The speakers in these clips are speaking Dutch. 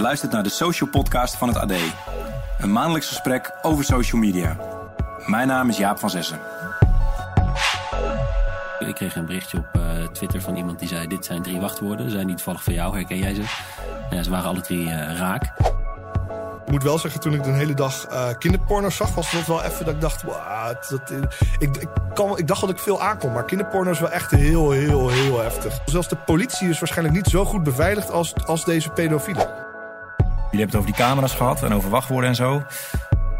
Je luistert naar de Social Podcast van het AD. Een maandelijks gesprek over social media. Mijn naam is Jaap van Zessen. Ik kreeg een berichtje op uh, Twitter van iemand die zei: Dit zijn drie wachtwoorden. Zijn die toevallig voor jou? Herken jij ze? Ja, ze waren alle drie uh, raak. Ik moet wel zeggen, toen ik de hele dag uh, kinderporno zag, was dat wel even dat ik dacht: wow, dat, ik, ik, kan, ik dacht dat ik veel aankom, maar kinderporno is wel echt heel, heel, heel heftig. Zelfs de politie is waarschijnlijk niet zo goed beveiligd als, als deze pedofielen. Jullie hebben het over die camera's gehad en over wachtwoorden en zo.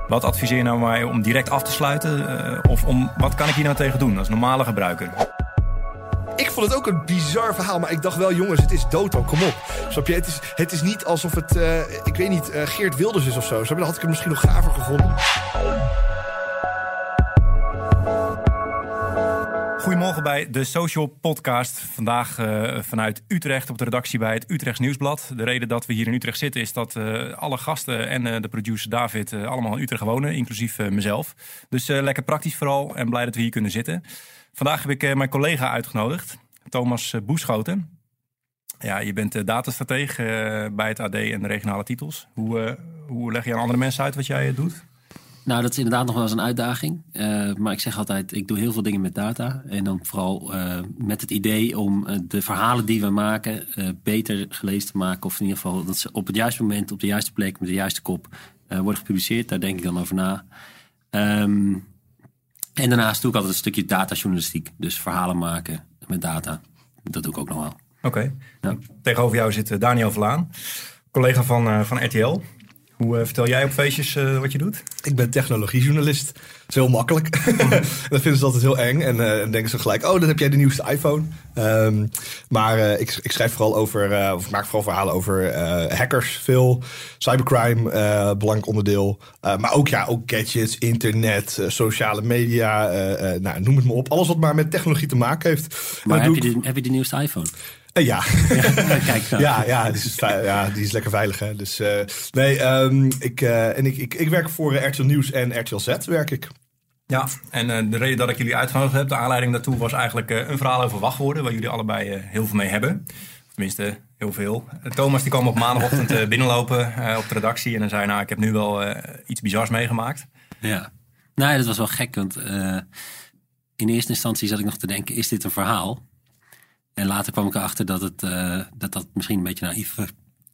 Wat adviseer je nou mij om direct af te sluiten? Uh, of om, wat kan ik hier nou tegen doen als normale gebruiker? Ik vond het ook een bizar verhaal, maar ik dacht wel, jongens, het is dood al, kom op. Snap je? Het is, het is niet alsof het, uh, ik weet niet, uh, Geert Wilders is of zo. Dan had ik het misschien nog gaver gevonden. Goedemorgen bij de Social Podcast. Vandaag uh, vanuit Utrecht op de redactie bij het Utrechts Nieuwsblad. De reden dat we hier in Utrecht zitten is dat uh, alle gasten en uh, de producer David allemaal in Utrecht wonen, inclusief mezelf. Dus lekker praktisch vooral en blij dat we hier kunnen zitten. Vandaag heb ik mijn collega uitgenodigd, Thomas Boeschoten. Ja, je bent datastrateeg bij het AD en de regionale titels. Hoe, hoe leg je aan andere mensen uit wat jij doet? Nou, dat is inderdaad nog wel eens een uitdaging. Uh, maar ik zeg altijd, ik doe heel veel dingen met data. En dan vooral uh, met het idee om uh, de verhalen die we maken beter gelezen te maken. Of in ieder geval dat ze op het juiste moment, op de juiste plek, met de juiste kop worden gepubliceerd. Daar denk ik dan over na. Um, en daarnaast doe ik altijd een stukje datajournalistiek. Dus verhalen maken met data. Dat doe ik ook nog wel. Oké. Okay. Ja. Tegenover jou zit Daniel Vlaan, collega van, van RTL. Hoe uh, vertel jij op feestjes uh, wat je doet? Ik ben technologiejournalist. Dat is heel makkelijk. dat vinden ze altijd heel eng. En uh, dan denken ze gelijk, oh, dan heb jij de nieuwste iPhone. Um, maar ik, ik, schrijf vooral over, of maak vooral verhalen over hackers veel. Cybercrime, belangrijk onderdeel. maar ook, ja, ook gadgets, internet, sociale media. nou, noem het maar op. Alles wat maar met technologie te maken heeft. Maar heb je, de, heb je de nieuwste iPhone? Uh, ja. ja, kijk ja, ja, die is, ja, die is lekker veilig. Hè? Dus uh, nee, um, ik, uh, en ik, ik, ik werk voor RTL Nieuws en RTL Z werk ik. Ja, en de reden dat ik jullie uitgenodigd heb, de aanleiding daartoe was eigenlijk een verhaal over wachtwoorden, waar jullie allebei heel veel mee hebben. Tenminste, heel veel. Thomas die kwam op maandagochtend binnenlopen op de redactie en dan zei, nou, ik heb nu wel iets bizars meegemaakt. Ja, nou, dat was wel gek, want in eerste instantie zat ik nog te denken, is dit een verhaal? En later kwam ik erachter dat het, uh, dat, dat misschien een beetje naïef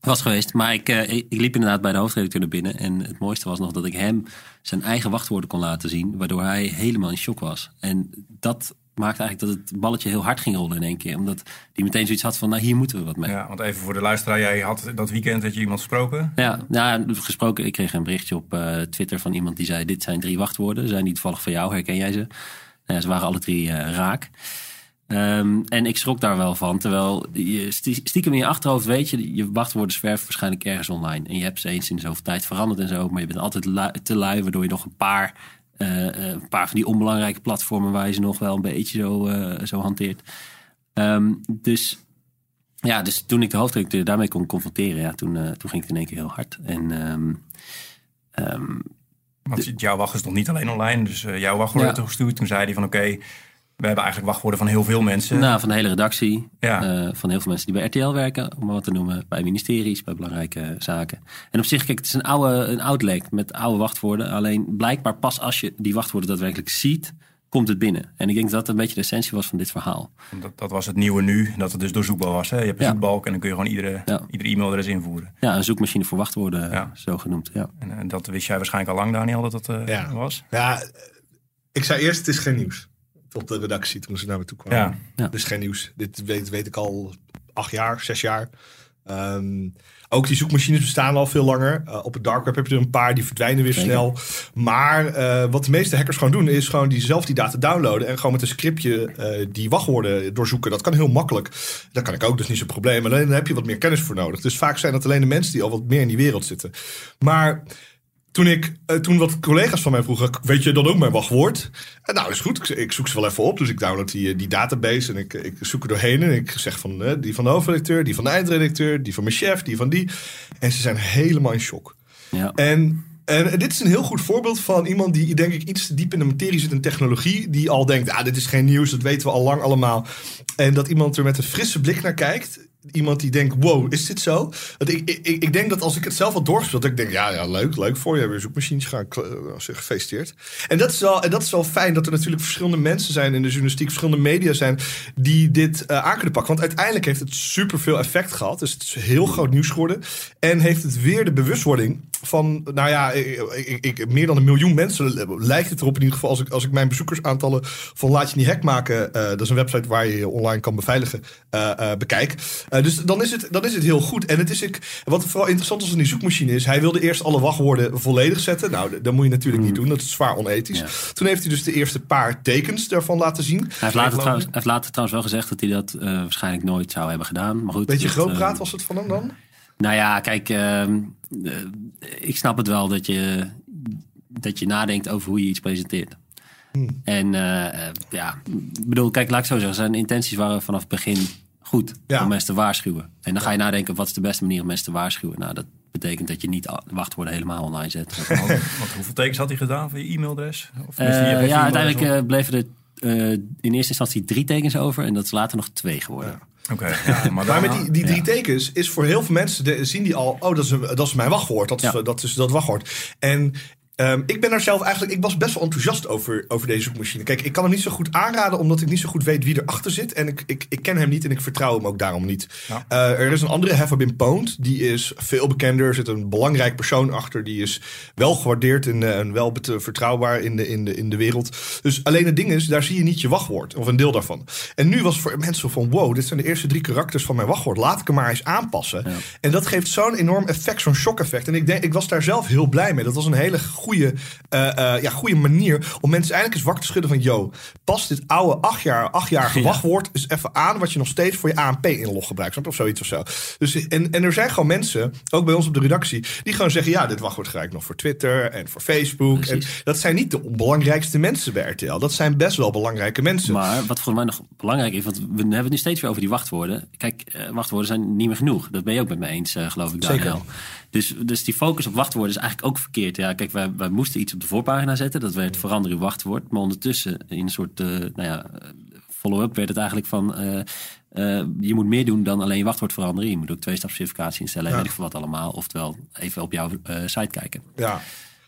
was geweest. Maar ik, uh, ik liep inderdaad bij de hoofdredacteur naar binnen. En het mooiste was nog dat ik hem zijn eigen wachtwoorden kon laten zien. Waardoor hij helemaal in shock was. En dat maakte eigenlijk dat het balletje heel hard ging rollen in één keer. Omdat hij meteen zoiets had van, nou hier moeten we wat mee. Ja, want even voor de luisteraar, jij had dat weekend dat je iemand gesproken? Ja, nou, gesproken. Ik kreeg een berichtje op uh, Twitter van iemand die zei, dit zijn drie wachtwoorden. Zijn die toevallig van jou? Herken jij ze? Nou, ze waren alle drie raak. Um, en ik schrok daar wel van. Terwijl je stiekem in je achterhoofd weet je, je wachtwoorden zwerven waarschijnlijk ergens online. En je hebt ze eens in zoveel tijd veranderd en zo. Maar je bent altijd te lui, waardoor je nog een paar, uh, een paar van die onbelangrijke platformen waar je ze nog wel een beetje zo, uh, zo hanteert. Um, dus ja, dus toen ik de hoofdredacteur daarmee kon confronteren, ja, toen, uh, toen ging het in één keer heel hard. En um, um, Want jouw wacht is nog niet alleen online, dus uh, jouw wachtwoord ja. toegestuurd. Toen zei hij van oké, okay, we hebben eigenlijk wachtwoorden van heel veel mensen. Nou, van de hele redactie. Ja. Uh, van heel veel mensen die bij RTL werken, om maar wat te noemen. Bij ministeries, bij belangrijke zaken. En op zich, kijk, het is een oude een oud lek met oude wachtwoorden. Alleen blijkbaar pas als je die wachtwoorden daadwerkelijk ziet, komt het binnen. En ik denk dat dat een beetje de essentie was van dit verhaal. Dat, dat was het nieuwe nu, dat het dus doorzoekbaar was. Hè? Je hebt een ja. zoekbalk en dan kun je gewoon iedere, ja. iedere e-mail er eens invoeren. Ja, een zoekmachine voor wachtwoorden, ja. zo genoemd. Ja. En, en, dat wist jij waarschijnlijk al lang, Daniel, dat dat uh, ja. was? Ja, ik zei eerst, het is geen nieuws op de redactie toen ze naar me toe kwamen. Ja. ja. Dus geen nieuws. Dit weet, weet ik al acht jaar, zes jaar. Um, ook die zoekmachines bestaan al veel langer. Uh, op het dark web heb je er een paar, die verdwijnen weer Zeker. snel. Maar uh, wat de meeste hackers gewoon doen, is gewoon die zelf die data downloaden. En gewoon met een scriptje uh, die wachtwoorden doorzoeken. Dat kan heel makkelijk. Dat kan ik ook, dus niet zo'n probleem. Alleen daar heb je wat meer kennis voor nodig. Dus vaak zijn dat alleen de mensen die al wat meer in die wereld zitten. Maar toen, ik, uh, toen wat collega's van mij vroegen, weet je dan ook mijn wachtwoord? En nou, is goed, ik, ik, zoek ze wel even op. Dus ik download die, die database en ik, ik zoek er doorheen. En ik zeg van uh, die van de hoofdredacteur, die van de eindredacteur, die van mijn chef, die van die. En ze zijn helemaal in shock. Ja. En, en dit is een heel goed voorbeeld van iemand die, denk ik, iets te diep in de materie zit in technologie. Die al denkt, ah, dit is geen nieuws, dat weten we al lang allemaal. En dat iemand er met een frisse blik naar kijkt iemand die denkt, wow, is dit zo? Want ik, ik, ik denk dat als ik het zelf had doorgespeeld, dat ik denk, ja, ja leuk, leuk voor je. Weer zoekmachines gaan, uh, gefeliciteerd. En dat, is wel, en dat is wel fijn dat er natuurlijk verschillende mensen zijn in de journalistiek, verschillende media zijn die dit uh, aan kunnen pakken. Want uiteindelijk heeft het superveel effect gehad. Dus het is heel groot nieuws geworden. En heeft het weer de bewustwording van, nou ja, ik, ik, meer dan een miljoen mensen lijkt het erop in ieder geval. Als ik, als ik mijn bezoekersaantallen van Laat je niet hack maken, uh, dat is een website waar je je online kan beveiligen, uh, uh, bekijk. dus dan is, het, dan is het heel goed. En het is ik, wat vooral interessant is aan die zoekmachine is, hij wilde eerst alle wachtwoorden volledig zetten. Nou, dat moet je natuurlijk niet mm. doen, dat is zwaar onethisch. Toen heeft hij dus de eerste paar tekens daarvan laten zien. Hij heeft later, trouwens, heeft later trouwens wel gezegd dat hij dat waarschijnlijk nooit zou hebben gedaan. Maar goed, Beetje groot praat was het van hem dan? Nou ja, kijk, ehm, eh, ik snap het wel dat je, dat je nadenkt over hoe je iets presenteert. Hmm. En uh, ja, bedoel, kijk, laat ik zo zeggen, zijn intenties waren vanaf het begin goed om mensen te waarschuwen. En dan ga je nadenken, wat is de beste manier om mensen te waarschuwen? Nou, dat betekent dat je niet wachtwoorden helemaal online zet. Want, hoeveel tekens had hij gedaan voor je e-mailadres? Of ja, uiteindelijk bleven er in eerste instantie drie tekens over en dat is later nog twee geworden. Oké. Ja, maar, met die, die drie tekens is voor heel veel mensen de, zien die al, oh, dat is, dat is mijn wachtwoord. Dat is, dat is dat wachtwoord. En Um, ik ben er zelf eigenlijk, ik was best wel enthousiast over, over deze zoekmachine. Kijk, ik kan hem niet zo goed aanraden, omdat ik niet zo goed weet wie erachter zit. En ik, ik, ik ken hem niet en ik vertrouw hem ook daarom niet. Ja. Uh, er is een andere, Have Pwned, die is veel bekender. Er zit een belangrijk persoon achter, die is wel gewaardeerd en, uh, en wel vertrouwbaar in de, in, de, in de wereld. Dus alleen het ding is, daar zie je niet je wachtwoord, of een deel daarvan. En nu was voor mensen van, wow, dit zijn de eerste drie karakters van mijn wachtwoord. Laat ik hem maar eens aanpassen. Ja. En dat geeft zo'n enorm effect, zo'n shock effect. En ik, denk, ik was daar zelf heel blij mee. Dat was een hele goede, uh, uh, ja, goede manier om mensen eigenlijk eens wakker te schudden van... yo, pas dit oude acht jaar, achtjarige wachtwoord eens even aan... wat je nog steeds voor je ANP-inlog gebruikt. Of zoiets of zo. Dus, en, en er zijn gewoon mensen, ook bij ons op de redactie... die gewoon zeggen, ja, dit wachtwoord gebruik ik nog voor Twitter en voor Facebook. En dat zijn niet de belangrijkste mensen bij RTL. Dat zijn best wel belangrijke mensen. Maar wat voor mij nog belangrijk is... want we hebben het nu steeds weer over die wachtwoorden. Kijk, uh, wachtwoorden zijn niet meer genoeg. Dat ben je ook met me eens, geloof ik, Daniel. Zeker. Dus, dus die focus op wachtwoorden is eigenlijk ook verkeerd. Ja, kijk, wij, wij moesten iets op de voorpagina zetten. Dat werd verander uw wachtwoord. Maar ondertussen in een soort uh, nou ja, follow-up werd het eigenlijk van... Uh, uh, je moet meer doen dan alleen je wachtwoord veranderen. Je moet ook twee-stapsverificatie instellen en weet ik veel wat allemaal. Oftewel, even op jouw site kijken. Ja.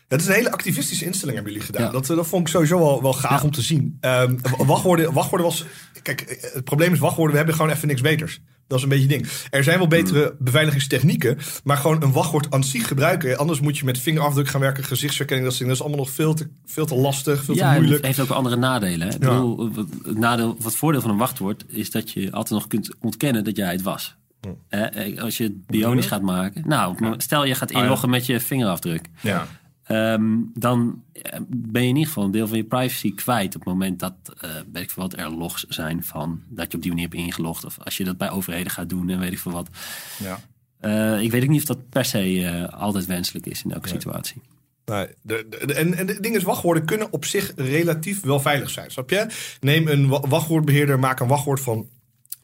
Dat is een hele activistische instelling hebben jullie gedaan. Dat, dat vond ik sowieso wel, wel gaaf om te zien. Um, wachtwoorden, wachtwoorden was... Kijk, het probleem is wachtwoorden, we hebben gewoon even niks beters. Dat is een beetje het ding. Er zijn wel betere hmm. beveiligingstechnieken, maar gewoon een wachtwoord aan zich gebruiken. Anders moet je met vingerafdruk gaan werken, gezichtsherkenning, dat, dat is allemaal nog veel te, veel te lastig, veel ja, te moeilijk. Het heeft ook andere nadelen. Hè? Bedoel, het, nadeel, het voordeel van een wachtwoord is dat je altijd nog kunt ontkennen dat jij het was. Eh, als je het bionisch gaat maken. Nou, stel je gaat inloggen met je vingerafdruk. Ja. Um, dan eh, ben je in ieder geval een deel van je privacy kwijt op het moment dat, uh, weet ik veel wat, er logs zijn van dat je op die manier hebt ingelogd. Of als je dat bij overheden gaat doen en weet ik veel wat. Ja. Uh, ik weet ook niet of dat per se altijd wenselijk is in elke situatie. Nee, de, de, en, en de ding is, wachtwoorden kunnen op zich relatief wel veilig zijn. Snap je? Neem een wachtwoordbeheerder, maak een wachtwoord van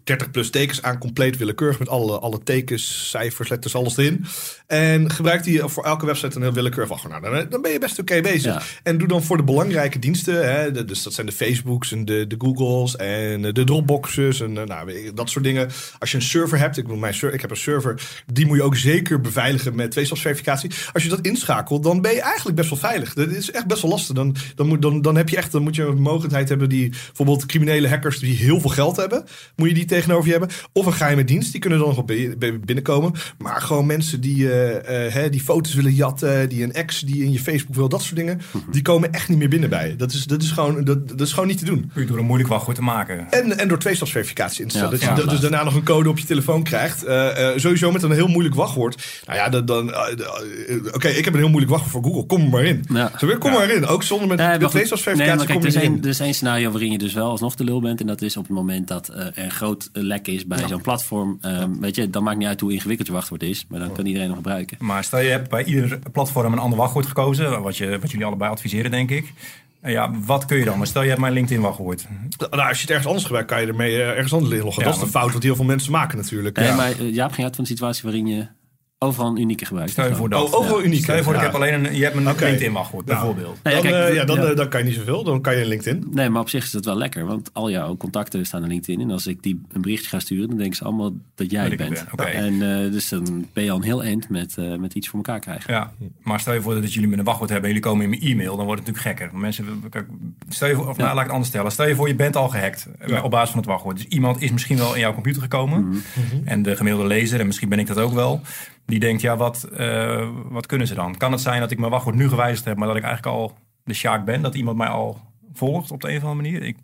30 plus tekens aan, compleet willekeurig met alle, alle tekens, cijfers, letters, alles erin. En gebruik die voor elke website een heel willekeurig wachtwoord. Nou, dan, ben je best oké bezig. En doe dan voor de belangrijke diensten, hè, dus dat zijn de Facebooks en de, de Googles en de Dropboxes en eh, nou, dat soort dingen. Als je een server hebt, ik, mijn, ik heb een server, die moet je ook zeker beveiligen met tweestapsverificatie. Als je dat inschakelt, dan ben je eigenlijk best wel veilig. Dat is echt best wel lastig. Dan, dan, moet, dan, dan heb je echt, dan moet je een mogelijkheid hebben die bijvoorbeeld criminele hackers die heel veel geld hebben, moet je die tegenover je hebben. Of een geheime dienst, die kunnen dan nog op binnenkomen. Maar gewoon mensen die, uh, die foto's willen jatten, die een ex die in je Facebook wil, dat soort dingen, mhm. die komen echt niet meer binnen bij je. Dat is, dat is, gewoon, dat, dat is gewoon niet te doen. Puur door een moeilijk wachtwoord te maken. En, en door tweestapsverificatie in te stellen. dat je dus daarna nog een code op je telefoon krijgt. Uh, sowieso met een heel moeilijk wachtwoord. Nou ja, dan, dan oké, ik heb een heel moeilijk wachtwoord voor Google. Kom er maar in. Ja. Zo weer, kom maar in. Ook zonder met de tweestapsverificatie nee, kijk, er, is één scenario waarin je dus wel alsnog de lul bent. En dat is op het moment dat er een groot lek is bij zo'n platform. Um, weet je, dan maakt niet uit hoe ingewikkeld je wachtwoord is, maar dan kan iedereen nog gebruiken. Maar stel je hebt bij ieder platform een ander wachtwoord gekozen, wat, je, wat jullie allebei adviseren, denk ik. Ja, wat kun je dan? Maar stel je hebt mijn LinkedIn wachtwoord. Nou, als je het ergens anders gebruikt, kan je ermee eh, ergens anders inloggen. Ja, dat is de fout wat heel veel mensen maken natuurlijk. Nee, ja. maar uh, Jaap ging uit van een situatie waarin je overal een unieke gebruiker. Stel je voor dat. Oh, overal uniek. Stel je voor, ik heb alleen een, je hebt een okay. LinkedIn wachtwoord, nou, bijvoorbeeld. Dan, kijk, ja, dan, dan kan je niet zoveel. Dan kan je LinkedIn. Nee, maar op zich is het wel lekker. Want al jouw contacten staan in LinkedIn. En als ik die een berichtje ga sturen, dan denken ze allemaal dat jij het bent. Ben. En uh, dus dan ben je al een heel eind met, uh, met iets voor elkaar krijgen. Ja, maar stel je voor dat jullie met een wachtwoord hebben en jullie komen in mijn e-mail, dan wordt het natuurlijk gekker. Mensen, stel je voor, of nou, laat ik het anders stellen. Stel je voor, je bent al gehackt ja. op basis van het wachtwoord. Dus iemand is misschien wel in jouw computer gekomen. Mm -hmm. En de gemiddelde lezer, en misschien ben ik dat ook wel, die denkt, ja, wat, uh, wat kunnen ze dan? Kan het zijn dat ik mijn wachtwoord nu gewijzigd heb, maar dat ik eigenlijk al de Sjaak ben? Dat iemand mij al volgt op de een of andere manier? Ik,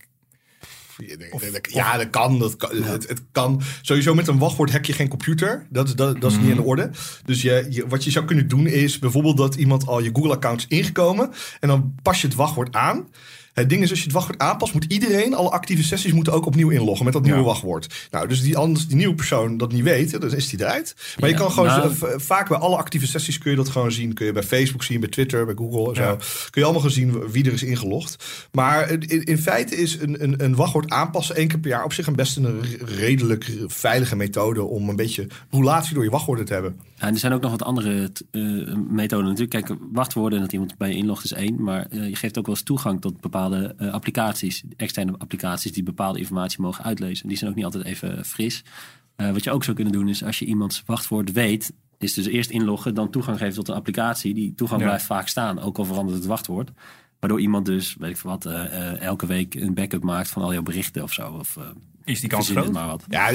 ja, dat kan. Dat kan het, het, kan. Sowieso met een wachtwoord heb je geen computer. Dat, is, dat, dat is niet in de orde. Dus je, je, wat je zou kunnen doen is bijvoorbeeld dat iemand al je Google-account is ingekomen. En dan pas je het wachtwoord aan. Het ding is, als je het wachtwoord aanpast, moet iedereen, alle actieve sessies moeten ook opnieuw inloggen met dat nieuwe wachtwoord. Nou, dus die, anders die nieuwe persoon dat niet weet, dan is die eruit. Maar je kan gewoon nou, vaak bij alle actieve sessies kun je dat gewoon zien. Kun je bij Facebook zien, bij Twitter, bij Google. Zo. Kun je allemaal gaan zien wie er is ingelogd. Maar in, in feite is een, een, een, wachtwoord aanpassen één keer per jaar op zich een best een redelijk veilige methode om een beetje roulatie door je wachtwoorden te hebben. Ja, en er zijn ook nog wat andere uh, methoden natuurlijk. Kijk, wachtwoorden en dat iemand bij je inlogt is één. Maar uh, je geeft ook wel eens toegang tot bepaalde uh, applicaties. Externe applicaties die bepaalde informatie mogen uitlezen. Die zijn ook niet altijd even fris. wat je ook zou kunnen doen is als je iemands wachtwoord weet... is dus eerst inloggen, dan toegang geven tot een applicatie. Die toegang blijft vaak staan, ook al verandert het wachtwoord. Waardoor iemand dus, weet ik veel wat, elke week een backup maakt van al jouw berichten of zo. Of, is die kans groot? Maar wat. Ja,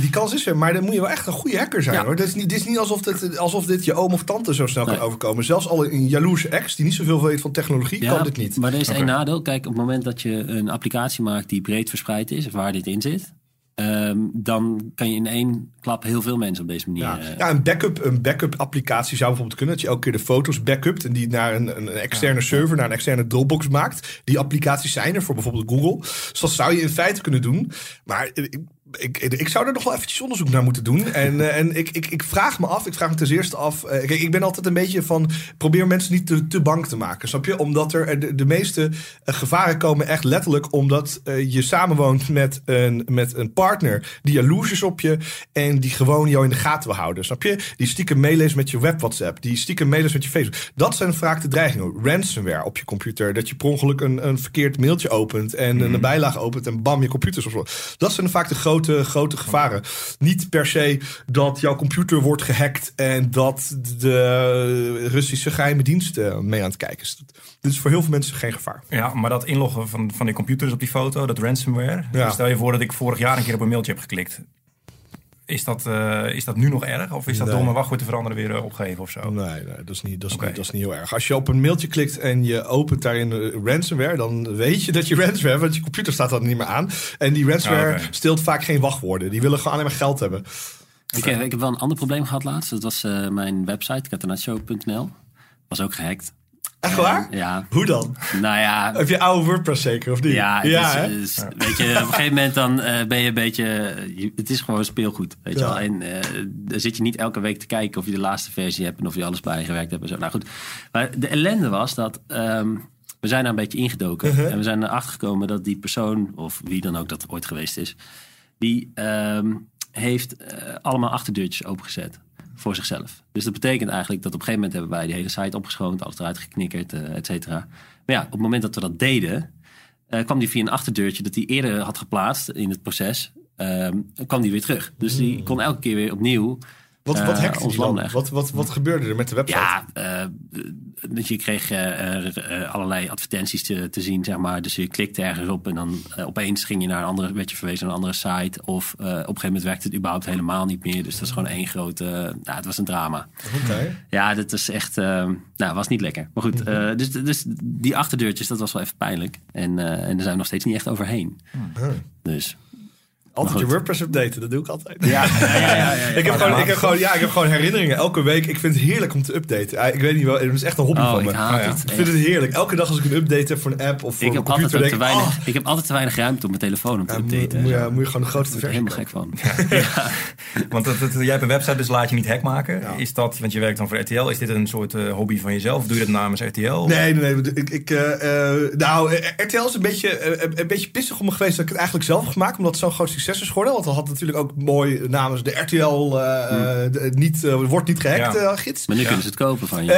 die kans is er, maar dan moet je wel echt een goede hacker zijn. Hoor. Het is niet, dit is niet alsof dit, alsof dit je oom of tante zo snel kan overkomen. Zelfs al een jaloerse ex die niet zoveel weet van technologie, kan dit niet. Maar er is één nadeel. Kijk, op het moment dat je een applicatie maakt die breed verspreid is, of waar dit in zit, Um, dan kan je in één klap heel veel mensen op deze manier. Ja, uh, ja een backup, een backup applicatie zou bijvoorbeeld kunnen. Dat je elke keer de foto's backupt en die naar een, een externe ja, server, naar een externe Dropbox maakt. Die applicaties zijn er voor bijvoorbeeld Google. Dus dat zou je in feite kunnen doen. Maar ik, ik zou er nog wel eventjes onderzoek naar moeten doen. En, uh, en ik, ik, ik vraag me af, ik vraag me ten eerste af. Uh, kijk, ik ben altijd een beetje van. Probeer mensen niet te, te bang te maken. Snap je? Omdat er de, de meeste uh, gevaren komen echt letterlijk. Omdat je samenwoont met een, met een partner die jaloers is op je. En die gewoon jou in de gaten wil houden. Snap je? Die stiekem meeleest met je web WhatsApp. Die stiekem meeleest met je Facebook. Dat zijn vaak de dreigingen. Ransomware op je computer. Dat je per ongeluk een, een verkeerd mailtje opent. En mm. een bijlage opent. En bam, je computer is. Dat zijn vaak de grote grote, grote gevaren. Niet per se dat jouw computer wordt gehackt en dat de Russische geheime diensten mee aan het kijken is. Dit is voor heel veel mensen geen gevaar. Ja, maar dat inloggen van, van die computers op die foto, dat ransomware. Ja. Stel je voor dat ik vorig jaar een keer op een mailtje heb geklikt. Is dat, uh, is dat nu nog erg? Of is dat nee. door mijn wachtwoord te veranderen weer uh, opgeven of zo? Nee, nee dat, is niet, dat, is okay. niet, dat is niet heel erg. Als je op een mailtje klikt en je opent daarin ransomware... dan weet je dat je ransomware want je computer staat dan niet meer aan. En die ransomware oh, okay. steelt vaak geen wachtwoorden. Die willen gewoon alleen maar geld hebben. Ik, heb, ik heb wel een ander probleem gehad laatst. Dat was mijn website, catenaccio.nl. Was ook gehackt. Echt waar? Ja. Hoe dan? Nou ja. Heb je oude WordPress zeker of niet? Ja, ja is, is, weet je, op een gegeven moment dan uh, ben je een beetje, het is gewoon speelgoed, weet ja. je wel. En uh, dan zit je niet elke week te kijken of je de laatste versie hebt en of je alles bijgewerkt hebt en zo. Nou goed, maar de ellende was dat um, we zijn daar een beetje ingedoken uh -huh. en we zijn erachter gekomen dat die persoon of wie dan ook dat ooit geweest is, die um, heeft uh, allemaal achterdeurtjes opengezet voor zichzelf. Dus dat betekent eigenlijk dat op een gegeven moment hebben wij die hele site opgeschoond, alles eruit geknikkerd, uh, et cetera. Maar ja, op het moment dat we dat deden, uh, kwam die via een achterdeurtje dat hij eerder had geplaatst in het proces, uh, kwam die weer terug. Dus die Hmm. kon elke keer weer opnieuw wat, wat uh, hackte ons dan? Wat, wat, wat gebeurde er met de website? Ja, dus je kreeg uh, allerlei advertenties te, te, zien, zeg maar. Dus je klikte ergens op en dan opeens ging je naar een andere, werd je verwezen naar een andere site. Of op een gegeven moment werkte het überhaupt helemaal niet meer. Dus dat is gewoon één grote, nou, het was een drama. Okay. Ja, dat is echt, nou, was niet lekker. Maar goed, mm-hmm. dus, dus die achterdeurtjes, dat was wel even pijnlijk. En, en daar zijn we nog steeds niet echt overheen. Dus... Altijd je WordPress updaten, dat doe ik altijd. Ja, ja, ja, ja, ja ik, heb gewoon, ik, heb gewoon, ja, ik heb gewoon herinneringen elke week. Ik vind het heerlijk om te updaten. Ik weet niet wel, het is echt een hobby oh, van me. Ik, haat het, ik vind het heerlijk. Elke dag als ik een update heb voor een app of voor ik een heb computer. Altijd denk, te weinig, oh, ik heb altijd te weinig ruimte op mijn telefoon om te ja, updaten. Moet, moet, moet je gewoon de grootste versie. Ik helemaal gek van. Want dat, dat, jij hebt een website, dus laat je niet hack maken. Is dat, want je werkt dan voor RTL, is dit een soort uh, hobby van jezelf? Doe je dat namens RTL? Nee, nee, nee. Ik, ik, uh, nou, RTL is een beetje, uh, een beetje pissig om me geweest dat ik het eigenlijk zelf heb gemaakt. Omdat het zo'n groot succes succes is geworden. Want dat had natuurlijk ook mooi namens de RTL hmm. niet, wordt niet gehackt gids. Maar nu kunnen ze het kopen van je.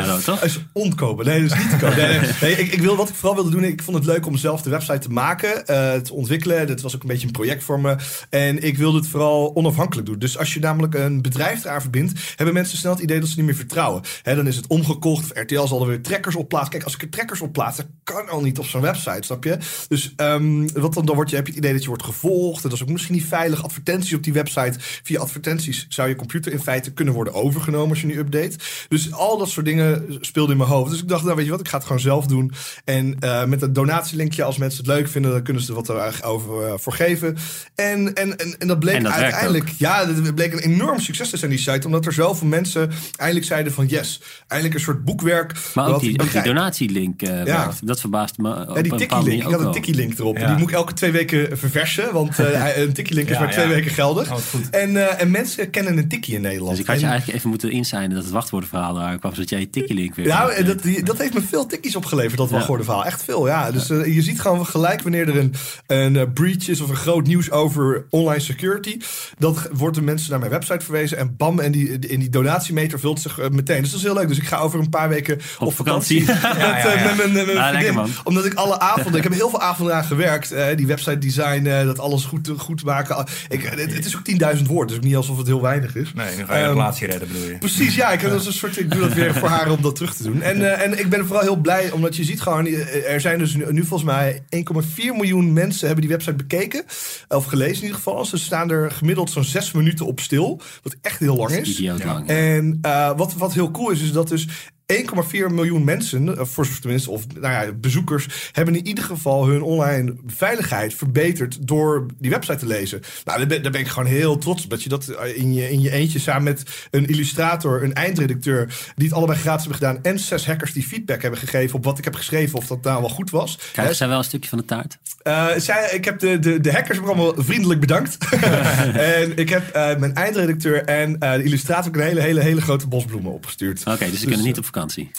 euro, toch? is ontkopen. Nee, dat is niet te kopen. Nee, nee, ik, ik, wil, wat ik vooral wilde doen, ik vond het leuk om zelf de website te maken, te ontwikkelen. Dat was ook een beetje een project voor me. En ik wilde het vooral onafhankelijk doen. Dus als je namelijk een bedrijf eraan verbindt, hebben mensen snel het idee dat ze niet meer vertrouwen. dan is het omgekocht. Of RTL zal er weer trekkers op plaatsen. Kijk, als ik er trekkers op plaats, dat kan al niet op zo'n website, snap je? Dus um, wat dan, dan word je, heb je het idee dat je wordt gevolgd. En dat is ook misschien niet veilig. Advertenties op die website. Via advertenties zou je computer in feite kunnen worden overgenomen als je nu update. Dus al dat soort dingen speelde in mijn hoofd. Dus ik dacht, nou weet je wat, ik ga het gewoon zelf doen. En uh, met een donatielinkje, als mensen het leuk vinden, dan kunnen ze er wat over uh, voor geven. En, en, en, en dat bleek dat uiteindelijk, ja, dat bleek een enorm succes te zijn, die site. Omdat er zoveel mensen eindelijk zeiden van yes, eindelijk een soort boekwerk. Maar ook die, ook die donatielink, uh, ja. dat verbaasde me. Ja, die tikkie-link. Ik had een tikkie-link erop. Die moet ik elke twee weken verversen, want uh, een tikkie-link is maar twee weken geldig. Oh, en, uh, en mensen kennen een tikkie in Nederland. Dus ik had je eigenlijk even moeten inzijnen dat het wachtwoordenverhaal daar kwam, zodat jij je tikkie-link weer... Ja, dat, dat heeft me veel tikkies opgeleverd, dat wachtwoordenverhaal. Echt veel, ja. Dus je ziet gewoon gelijk wanneer er een, een breach is of een groot nieuws over online security, dat wordt de mensen naar mijn website verwezen en bam, en die, in die donatiemeter vult zich meteen. Dus dat is heel leuk. Dus ik ga over een paar weken op, op vakantie, vakantie. met, met, mijn, mijn vriendin. Omdat ik alle avonden, ik heb heel veel avonden aan gewerkt. Uh, die website design, uh, dat alles goed, goed maken. Ik, het, het, is ook 10.000 woorden, dus ook niet alsof het heel weinig is. Nee, nu ga je um, een relatie redden, bedoel je? Precies, ja. Ik, heb een soort, ik doe dat weer voor haar om dat terug te doen. En, uh, en ik ben vooral heel blij, omdat je ziet gewoon, er zijn dus nu, nu volgens mij 1,4 miljoen mensen hebben die website bekeken. Of gelezen in ieder geval. Ze staan er gemiddeld zo'n 6 minuten op stil. Wat echt heel lang is. Lang, en uh, wat, wat heel cool is, is dat dus 1,4 miljoen mensen, eh, voor tenminste, of nou ja, bezoekers, hebben in ieder geval hun online veiligheid verbeterd door die website te lezen. Nou, daar ben, daar ben ik gewoon heel trots op. Dat je dat eh, in je, in je eentje samen met een illustrator, een eindredacteur, die het allebei gratis hebben gedaan, en zes hackers die feedback hebben gegeven op wat ik heb geschreven, of dat nou wel goed was. Krijgen zij wel een stukje van de taart? Uh, zij, ik heb de, de, de hackers allemaal vriendelijk bedankt. en ik heb uh, mijn eindredacteur en de illustrator een hele, hele, hele grote bosbloemen opgestuurd. Oké, okay, dus ze dus, kunnen niet op vakantie?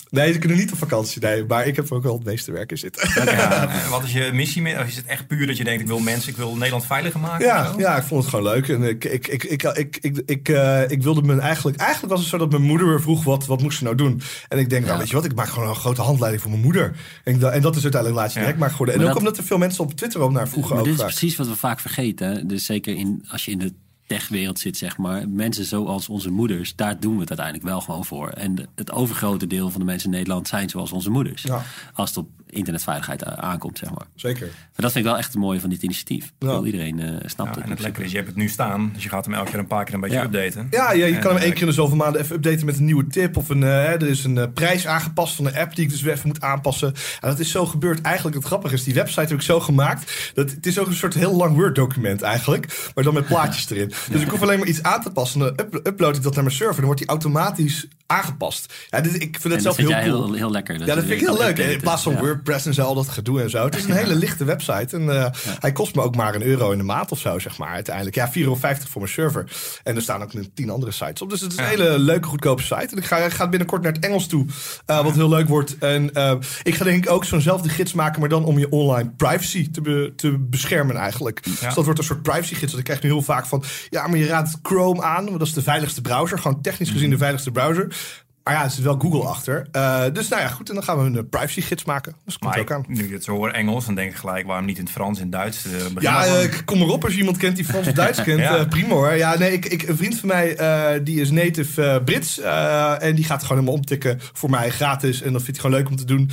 Nee, ze kunnen niet op vakantie. Nee, maar ik heb ook wel het meeste werk in zitten. Ja, wat is je missie? Of is het echt puur dat je denkt, ik wil mensen, ik wil Nederland veiliger maken? Ja, ja ik vond het gewoon leuk. En ik, ik, ik, ik, ik, ik, ik, uh, ik wilde me eigenlijk... Eigenlijk was het zo dat mijn moeder me vroeg, wat, wat moest ze nou doen? En ik denk, nou weet je wat, ik maak gewoon een grote handleiding voor mijn moeder. En, en dat is uiteindelijk laatste ja. maar geworden. En ook omdat er veel mensen op Twitter ook naar vroegen. Maar dit is precies wat we vaak vergeten. Dus zeker in, als je in de techwereld zit, zeg maar. Mensen zoals onze moeders, daar doen we het uiteindelijk wel gewoon voor. En het overgrote deel van de mensen in Nederland zijn zoals onze moeders. Ja. Als het op internetveiligheid aankomt, zeg maar. Zeker. Maar dat vind ik wel echt het mooie van dit initiatief. Ja. iedereen uh, snapt ja, het. En het lekker is, je hebt het nu staan. Dus je gaat hem elke keer een paar keer een beetje updaten. Ja, ja je kan hem één keer in de zoveel maanden even updaten met een nieuwe tip. Of een, uh, er is een uh, prijs aangepast van een app die ik dus weer even moet aanpassen. En dat is zo gebeurd. Eigenlijk het grappige is, die website heb ik zo gemaakt. Dat, het is ook een soort heel lang Word document eigenlijk. Maar dan met plaatjes erin. Dus ik hoef alleen maar iets aan te passen. Dan upload ik dat naar mijn server. Dan wordt die automatisch aangepast. Ja, dit, ik vind het zelf heel cool. Heel, heel lekker. ja, dat vind ik heel leuk. In plaats van WordPress en zo, al dat gedoe en zo. Het is een hele lichte website. En uh, hij kost me ook maar een euro in de maand of zo, zeg maar. Uiteindelijk. Ja, 4,50 euro voor mijn server. En er staan ook tien andere sites op. Dus het is een hele leuke, goedkope site. En ik ga, ik ga binnenkort naar het Engels toe. Uh, wat heel leuk wordt. En uh, ik ga denk ik ook zo'nzelfde gids maken, maar dan om je online privacy te, be, te beschermen eigenlijk. Dus dat wordt een soort privacy gids. Want ik krijg nu heel vaak van, ja, maar je raadt Chrome aan. Want dat is de veiligste browser. Gewoon technisch gezien de veiligste browser. Maar ja, er zit wel Google achter. Uh, dus nou ja, goed. En dan gaan we een privacy gids maken. Dus komt ook aan. Nu het zo hoor Engels, dan denk ik gelijk, waarom niet in het Frans en Duits? Uh, ja, uh, kom erop als je iemand kent die Frans of Duits kent. ja. prima hoor. Ja, nee, ik, ik, een vriend van mij, die is native Brits. en die gaat gewoon helemaal omtikken voor mij gratis. En dat vindt hij gewoon leuk om te doen.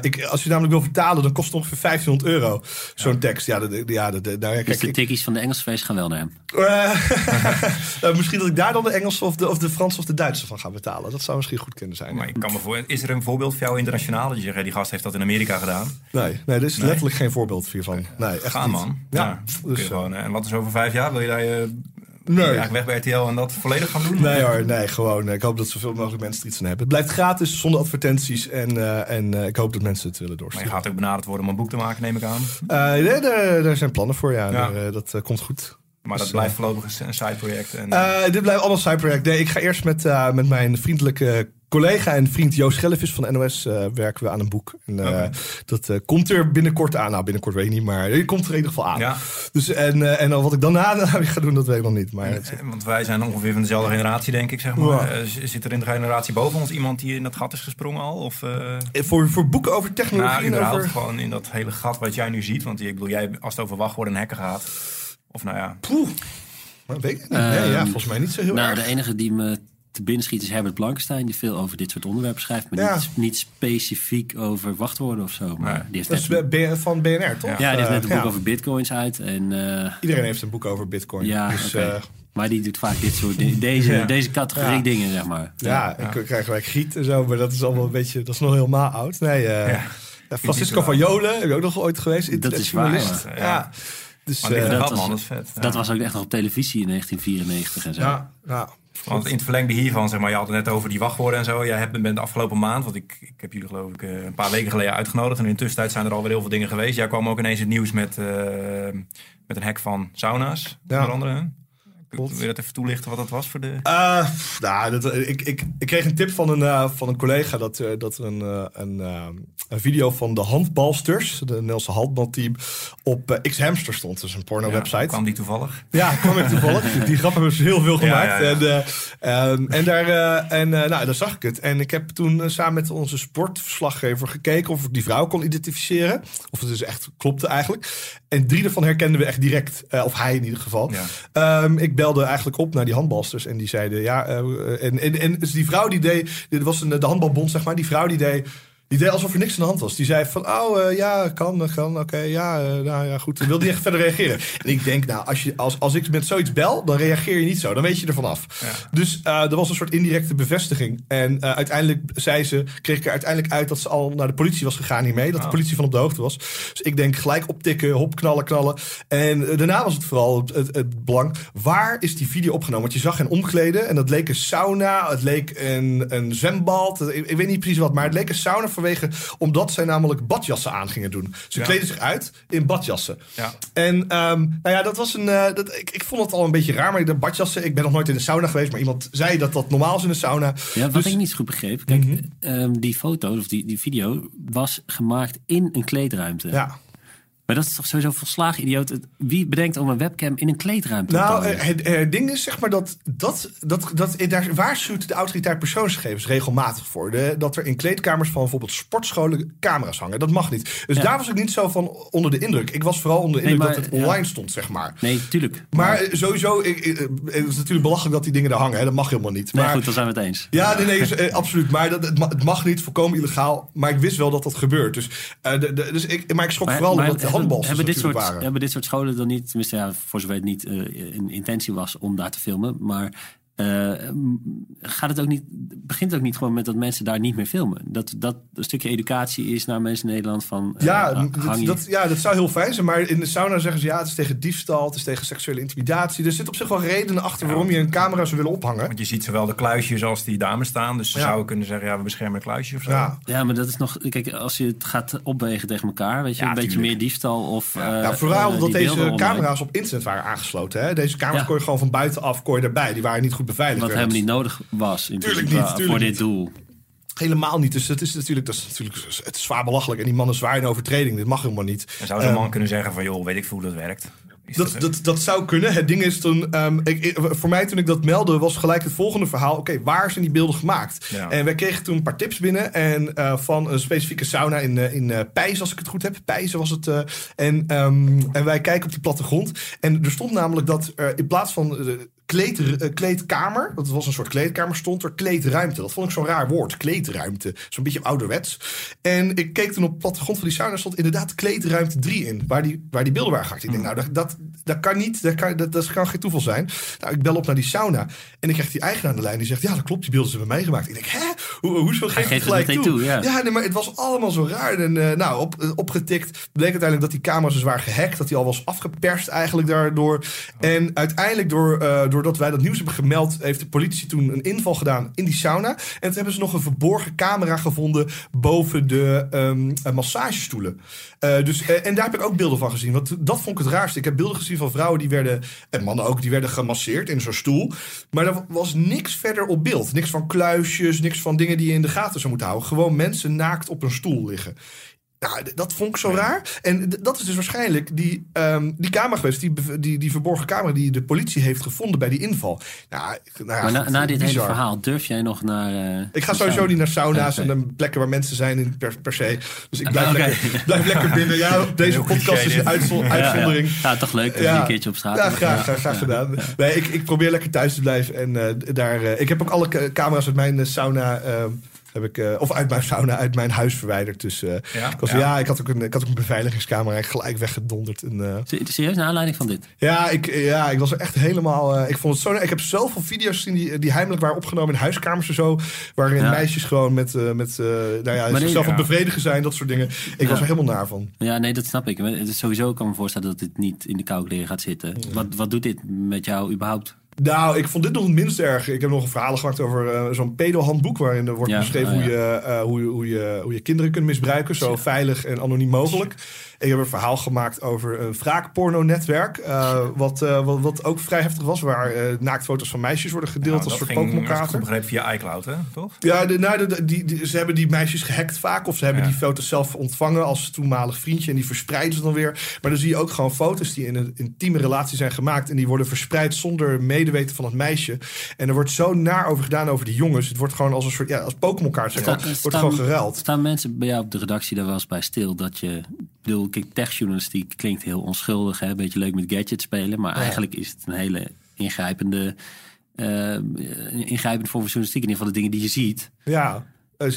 ik, als je namelijk wil vertalen, dan kost het ongeveer 1500 euro. Zo'n tekst. Ja, de, ja, de, de, nou, dus de tikkies van de Engelse feest gaan wel naar hem? misschien dat ik daar dan de Engelse of de, of de Franse of de Duitse van ga betalen. Dat zou misschien goed kunnen zijn. Maar ik kan me voor, is er een voorbeeld voor jou internationaal? Dat je zegt, die gast heeft dat in Amerika gedaan. Nee, nee er is letterlijk geen voorbeeld hiervan. Nee, echt Gaan, man. Ja. dus, gewoon, en wat is over vijf jaar? Wil je daar je Nee. Eigenlijk weg bij RTL en dat volledig gaan doen? Nee hoor, nee, gewoon. Ik hoop dat zoveel mogelijk mensen er iets aan hebben. Het blijft gratis, zonder advertenties. En, uh, en uh, ik hoop dat mensen het willen doorsturen. Maar je gaat ook benaderd worden om een boek te maken, neem ik aan? Uh, nee, daar, daar, zijn plannen voor, ja. ja. Daar, dat komt goed. Maar dat dus, blijft voorlopig een sideproject? En... dit blijft allemaal sideproject. Nee, ik ga eerst met, met mijn vriendelijke collega en vriend Joost Gellevis van NOS uh, werken we aan een boek. En, uh, Dat uh, komt er binnenkort aan. Nou, binnenkort weet ik niet, maar het komt er in ieder geval aan. Ja. Dus, en, en wat ik daarna ga doen, dat weet ik nog niet. Maar want wij zijn ongeveer van dezelfde generatie, denk ik. Zeg maar. zit er in de generatie boven ons iemand die in dat gat is gesprongen al? Of, voor, voor boeken over technologie? Nou, over... gewoon in dat hele gat wat jij nu ziet. Want ik bedoel, jij, als het over wachtwoorden en hacken gaat... Of nou ja... Poeh. weet ik niet. nee, ja, volgens mij niet zo heel nou, erg. Nou, de enige die me te binnen schiet is Herbert Blankenstein, die veel over dit soort onderwerpen schrijft, maar niet, niet, specifiek over wachtwoorden of zo. Maar die heeft dat is van BNR, toch? Ja, die heeft net een boek over bitcoins uit. En, uh, Iedereen heeft een boek over bitcoin. Ja, dus, okay. uh, maar die doet vaak dit soort deze, deze categorie dingen, zeg maar. Ja, ja. ik krijg gelijk giet en zo, maar dat is allemaal een beetje, dat is nog helemaal oud. Nee, uh, Francisco van Jolen, heb je ook nog ooit geweest? Dat is waar. Ja. Dus, uh, dat, was, dat was ook echt nog op televisie in 1994 en zo. Ja, ja. Want in het verlengde hiervan, zeg maar, je had het net over die wachtwoorden en zo. Jij hebt, bent de afgelopen maand, want ik, ik heb jullie geloof ik eh, een paar weken geleden uitgenodigd. En in de tussentijd zijn er alweer heel veel dingen geweest. Jij kwam ook ineens het nieuws met, uh, met een hack van sauna's, ja. onder andere. Wil je dat even toelichten wat dat was voor de... Uh, nou, dat, ik, ik, ik kreeg een tip van een, uh, van een collega dat, uh, dat er een, een, een video van de handbalsters, de Nederlandse handbalteam, op X-Hamster stond. Dus een porno-website. Ja, kwam die toevallig? Ja, kwam ik toevallig. die grap hebben ze heel veel gemaakt. Ja, ja, en, um, en, daar, en nou, daar zag ik het. En ik heb toen samen met onze sportverslaggever gekeken of ik die vrouw kon identificeren. Of het dus echt klopte eigenlijk. En drie ervan herkenden we echt direct. of hij in ieder geval. Um, ik belde eigenlijk op naar die handbalsters. En die zeiden, ja... Uh, en, en, en dus die vrouw die deed... Dit was een, de handbalbond, zeg maar. Die vrouw die deed... Die deed alsof er niks aan de hand was. Die zei van, oh uh, ja, kan, kan, oké, ja, uh, nou ja, goed. Dan wilde niet echt verder reageren. En ik denk, nou, als, je, als, als ik met zoiets bel, dan reageer je niet zo. Dan weet je er vanaf. Ja. Dus uh, er was een soort indirecte bevestiging. En uiteindelijk zei ze, kreeg ik er uiteindelijk uit dat ze al naar de politie was gegaan hiermee. Dat de politie van op de hoogte was. Dus ik denk, gelijk optikken, hop, knallen, knallen. En daarna was het vooral het, het, belang, waar is die video opgenomen? Want je zag hen omkleden en dat leek een sauna, het leek een, een zwembad. Ik, ik weet niet precies wat, maar het leek een sauna vanwege omdat zij namelijk badjassen aan gingen doen. Ze ja. kleden zich uit in badjassen. Ja. En um, nou ja, dat was een. Uh, dat, ik, ik vond het al een beetje raar, maar de badjassen. Ik ben nog nooit in de sauna geweest, maar iemand zei dat dat normaal is in de sauna. Ja, wat dus, ik niet goed begreep. Kijk, mm -hmm. um, die foto of die, die video was gemaakt in een kleedruimte. Ja. Maar dat is toch sowieso volslagen idioot. Wie bedenkt om een webcam in een kleedruimte nou, te het, het, ding is zeg maar dat, dat, dat, dat daar waarschuwt de autoriteit persoonsgegevens regelmatig voor. De, dat er in kleedkamers van bijvoorbeeld sportscholen camera's hangen. Dat mag niet. Dus ja. daar was ik niet zo van onder de indruk. Ik was vooral onder de indruk nee, maar, dat het online ja. stond, zeg maar. Nee, tuurlijk. Maar, maar sowieso, ik, ik, het is natuurlijk belachelijk dat die dingen daar hangen. Hè. Dat mag helemaal niet. Maar, nee, goed, dan zijn we het eens. Ja, nee, nee is, absoluut. Maar dat, het, mag, niet, volkomen illegaal. Maar ik wist wel dat dat gebeurt. Dus, uh, de, de, dus ik, maar ik schrok maar, vooral omdat handbal hebben dit soort waren. Hebben dit soort scholen dan niet, tenminste ja, voor zover het niet uh, een intentie was om daar te filmen, maar uh, gaat het ook niet, begint het ook niet gewoon met dat mensen daar niet meer filmen? Dat dat een stukje educatie is naar mensen in Nederland van. Uh, ja, dat, dat, ja, dat zou heel fijn zijn. Maar in de sauna zeggen ze ja, het is tegen diefstal, het is tegen seksuele intimidatie. Er zit op zich wel redenen achter ja, waarom je een camera zou willen ophangen. Want je ziet zowel de kluisjes als die dames staan. Dus ze ja. zouden kunnen zeggen, ja, we beschermen een kluisje of zo. Ja. ja, maar dat is nog. Kijk, als je het gaat opwegen tegen elkaar, weet je, een beetje meer diefstal of. Ja, uh, vooral dat deze camera's op internet waren aangesloten. Hè? Deze camera's kon je gewoon van buitenaf kon je erbij. Die waren niet goed beveiligd. Wat helemaal niet nodig was in tuurlijk niet, tuurlijk voor dit niet. doel. Helemaal niet. Dus dat is natuurlijk, dat is natuurlijk het is zwaar belachelijk. En die man is zwaar in overtreding. Dit mag helemaal niet. En zou zo'n man um, kunnen zeggen van... joh, weet ik hoe dat werkt? Dat, dat, dat, dat, zou kunnen. Het ding is toen. Um, ik, ik, voor mij toen ik dat meldde, was gelijk het volgende verhaal. Oké, okay, waar zijn die beelden gemaakt? Ja. En wij kregen toen een paar tips binnen. En uh, van een specifieke sauna in, uh, in uh, Pijs, als ik het goed heb. Pijs was het. en, um, en wij kijken op die plattegrond. En er stond namelijk dat in plaats van kleed, uh, kleedkamer. Dat was een soort kleedkamer. Stond er kleedruimte. Dat vond ik zo'n raar woord. Kleedruimte. Zo'n beetje ouderwets. En ik keek toen op het plattegrond van die sauna. stond inderdaad kleedruimte 3 in. Waar die, waar die beelden waren gemaakt. Ik denk, nou, dat, dat, dat kan niet. Dat kan, dat, dat kan geen toeval zijn. Nou, ik bel op naar die sauna. En ik krijg die eigenaar aan de lijn. Die zegt, ja, dat klopt. Die beelden zijn bij mij gemaakt. Ik denk, hè? Hoe, hoezo geef je gelijk toe? toe? ja. ja, nee, maar het was allemaal zo raar. En uh, nou, op, uh, opgetikt. Bleek uiteindelijk dat die camera zo zwaar gehackt. Dat die al was afgeperst eigenlijk daardoor. Oh. En uiteindelijk door, doordat wij dat nieuws hebben gemeld... heeft de politie toen een inval gedaan in die sauna. En toen hebben ze nog een verborgen camera gevonden... boven de um, massagestoelen. dus, en daar heb ik ook beelden van gezien. Want dat vond ik het raarste. Ik heb beelden gezien van vrouwen die werden... en mannen ook, die werden gemasseerd in zo'n stoel. Maar er was niks verder op beeld. Niks van kluisjes, niks van dingen die je in de gaten zou moeten houden. Gewoon mensen naakt op een stoel liggen. Nou, dat vond ik zo raar. En dat is dus waarschijnlijk die, um, die camera geweest, die, die, die verborgen camera die de politie heeft gevonden bij die inval. Nou, nou ja, maar na, dit hele verhaal, durf jij nog naar. Uh, ik ga sowieso niet naar sauna's en en plekken waar mensen zijn in per, per se. Dus ik blijf, lekker, blijf lekker binnen. Ja, deze podcast is een uitzondering. Ja, toch leuk. Een keertje op straat. Ja, graag, graag, graag gedaan. Nee, ik, ik probeer lekker thuis te blijven. En uh, daar, uh, ik heb ook alle camera's uit mijn sauna ehm, heb ik, uh, of uit mijn sauna, uit mijn huis verwijderd. Dus uh, ja, ik, was, ja. ja. ik, had ook een, ik had ook een beveiligingscamera gelijk weggedonderd. En, uh, Serieus, naar aanleiding van dit? Ja, ik, ja, ik was er echt helemaal... ik vond het zo... Ik heb zoveel video's gezien die, die heimelijk waren opgenomen in huiskamers en zo. Waarin meisjes gewoon met, met nou ja, zichzelf aan bevredigen zijn, dat soort dingen. Ik was er helemaal naar van. Ja, nee, dat snap ik. Het is sowieso kan me voorstellen dat dit niet in de koude leren gaat zitten. Wat, wat doet dit met jou überhaupt? Nou, ik vond dit nog het minst erg. Ik heb nog een verhaal gemaakt over uh, zo'n pedo-handboek... waarin er wordt beschreven oh, hoe, je, uh, hoe, hoe, je, hoe je kinderen kunt misbruiken... zo veilig en anoniem mogelijk. Ik heb een verhaal gemaakt over een wraakporno-netwerk. Uh, wat, uh, wat, wat, ook vrij heftig was. Waar uh, naaktfoto's van meisjes worden gedeeld nou, als soort Pokémon-kaart. Dat begreep via iCloud, hè? toch? Ja, de, nou, de, die, die, ze hebben die meisjes gehackt vaak. Of ze hebben die foto's zelf ontvangen als toenmalig vriendje. En die verspreiden ze dan weer. Maar dan zie je ook gewoon foto's die in een intieme relatie zijn gemaakt. En die worden verspreid zonder medeweten van het meisje. En er wordt zo naar over gedaan over die jongens. Het wordt gewoon als een soort ja, als Pokémon-kaart. Wordt gewoon geruild. Staan mensen bij jou op de redactie daar wel eens bij stil dat je bedoel, kijk, techjournalistiek klinkt heel onschuldig, hè? een beetje leuk met gadgets spelen, maar eigenlijk is het een hele ingrijpende, uh, ingrijpende vorm van journalistiek. In ieder geval de dingen die je ziet. Ja.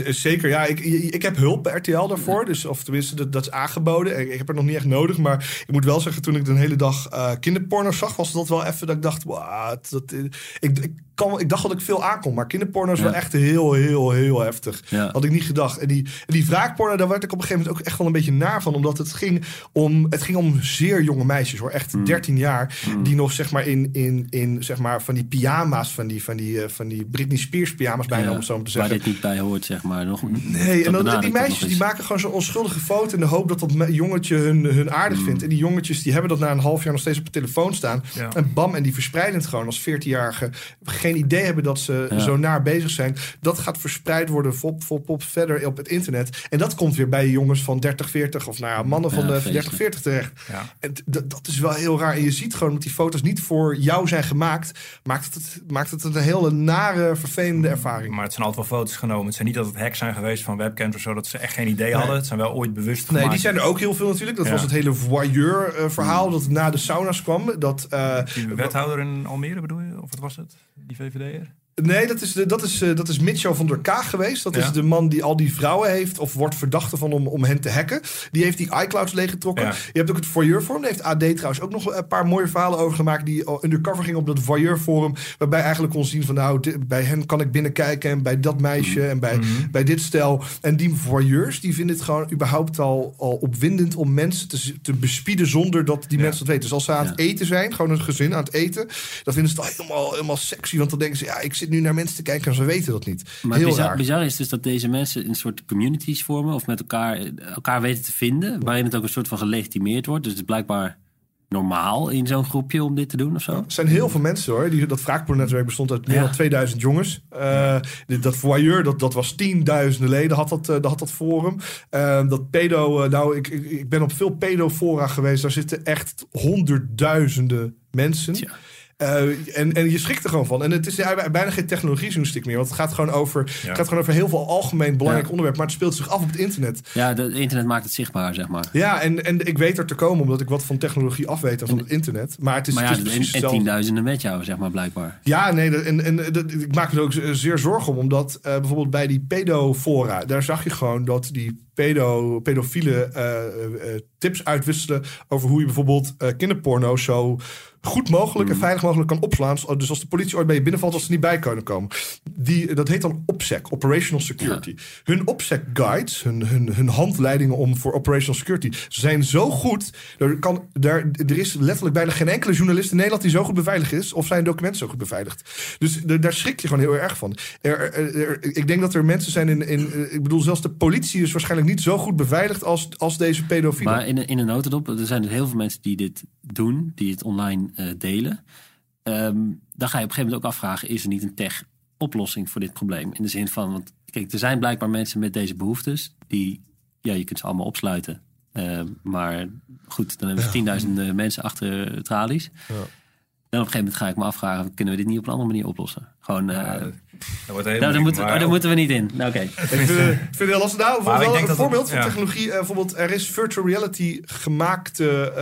Zeker, ja. Ik, ik heb hulp bij RTL daarvoor. Dus, of tenminste, dat, dat is aangeboden. Ik, ik, heb het nog niet echt nodig. Maar ik moet wel zeggen, toen ik de hele dag uh, kinderporno zag, was dat wel even dat ik dacht, wow, dat, ik, ik ik dacht dat ik veel aankom. Maar kinderporno is wel echt heel, heel, heel heftig. Had ik niet gedacht. En die, en die wraakporno, daar werd ik op een gegeven moment ook echt wel een beetje naar van. Omdat het ging om, het ging om zeer jonge meisjes hoor. Echt 13 mm. jaar. Mm. Die nog zeg maar in, in, in zeg maar van die pyjama's, van die, van die, uh, van die Britney Spears pyjama's bijna ja, om zo te zeggen. Waar dit niet bij hoort zeg maar. Nog, nee, en dan, die meisjes die maken gewoon zo'n onschuldige foto in de hoop dat dat jongetje hun, hun aardig mm. vindt. En die jongetjes die hebben dat na een half jaar nog steeds op de telefoon staan. En bam, en die verspreiden het gewoon als 14-jarige. Geen idee hebben dat ze zo naar bezig zijn. Dat gaat verspreid worden pop, pop, pop verder op het internet. En dat komt weer bij jongens van 30, 40 of nou ja, mannen van de 30, 40 terecht. En dat is wel heel raar. En je ziet gewoon dat die foto's niet voor jou zijn gemaakt. Maakt het, maakt het een hele nare, vervelende ervaring. Maar het zijn altijd wel foto's genomen. Het zijn niet dat het hacks zijn geweest van webcams of zo. Dat ze echt geen idee hadden. Het zijn wel ooit bewust gemaakt. Nee, die zijn er ook heel veel natuurlijk. Dat was het hele voyeur uh, verhaal mm. dat na de sauna's kwam. Dat, uh, die wethouder in Almere bedoel je? Of wat was het? Die VVD'er? Nee, dat is, de, dat is, uh, dat is Mitchell van der Kaag geweest. Dat is de man die al die vrouwen heeft of wordt verdachte van om, om hen te hacken. Die heeft die iClouds leeggetrokken. Je hebt ook het Voyeur Forum. Daar heeft AD trouwens ook nog een paar mooie verhalen over gemaakt. Die undercover ging op dat Voyeur Forum. Waarbij eigenlijk kon zien van nou, bij hen kan ik binnenkijken. En bij dat meisje en bij, mhm. bij dit stel. En die voyeurs die vinden het gewoon überhaupt al, al opwindend om mensen te, te bespieden zonder dat die mensen dat weten. Dus als ze aan het eten zijn, gewoon een gezin aan het eten. Dan vinden ze het helemaal, helemaal sexy. Want dan denken ze, ja, ik zit nu naar mensen te kijken en ze weten dat niet. Maar Heel bizar, bizar is dus dat deze mensen een soort communities vormen of met elkaar, elkaar weten te vinden, waarin het ook een soort van gelegitimeerd wordt. Dus het is blijkbaar normaal in zo'n groepje om dit te doen of zo? er zijn heel veel mensen hoor. Die, dat wraakpornetwerk bestond uit meer dan 2000 jongens. Uh, dat voyeur, dat, dat was tienduizenden leden, had dat, uh, had dat forum. Uh, dat pedo, nou, ik, ik, ik, ben op veel pedofora geweest. Daar zitten echt honderdduizenden mensen. Ja. Uh, en, en je schrikt er gewoon van. En het is ja, bijna geen technologie-journalistiek meer. Want het gaat gewoon over, ja. het gaat gewoon over heel veel algemeen belangrijk ja. onderwerp. Maar het speelt zich af op het internet. Ja, het internet maakt het zichtbaar, zeg maar. Ja, en, en ik weet er te komen omdat ik wat van technologie afweet en van het internet. Maar het is, maar ja, het is en, en tienduizenden met jou, zeg maar, blijkbaar. Ja, nee, en, en ik maak me er ook zeer zorgen om. Omdat uh, bijvoorbeeld bij die pedofora, daar zag je gewoon dat die pedo, pedofiele uh, tips uitwisselen over hoe je bijvoorbeeld kinderporno zo goed mogelijk en mm. veilig mogelijk kan opslaan. Dus als de politie ooit bij je binnenvalt, als ze niet bij kunnen komen. Die, dat heet dan OPSEC, Operational Security. Hun OPSEC guides, hun, hun, hun handleidingen om voor Operational Security, zijn zo goed. Er, kan, daar, er is letterlijk bijna geen enkele journalist in Nederland die zo goed beveiligd is. Of zijn documenten zo goed beveiligd. Dus daar schrik je gewoon heel erg van. Er, ik denk dat er mensen zijn in, in. Ik bedoel, zelfs de politie is waarschijnlijk niet zo goed beveiligd als, als deze pedofielen. Maar in, in een notendop, er zijn dus heel veel mensen die dit doen, die het online uh, delen. Um, dan ga je op een gegeven moment ook afvragen: is er niet een tech oplossing voor dit probleem? In de zin van, want kijk, er zijn blijkbaar mensen met deze behoeftes. Die, ja, je kunt ze allemaal opsluiten. Uh, maar goed, dan hebben we tienduizenden mensen achter tralies. Ja. En op een gegeven moment ga ik me afvragen, kunnen we dit niet op een andere manier oplossen? Gewoon, ja, dat nou, daar, moeten, maar, daar moeten we niet in. Nou, oké. Ik vind, het heel lastig. Nou, wel een voorbeeld van technologie. Uh, bijvoorbeeld, er is virtual reality gemaakte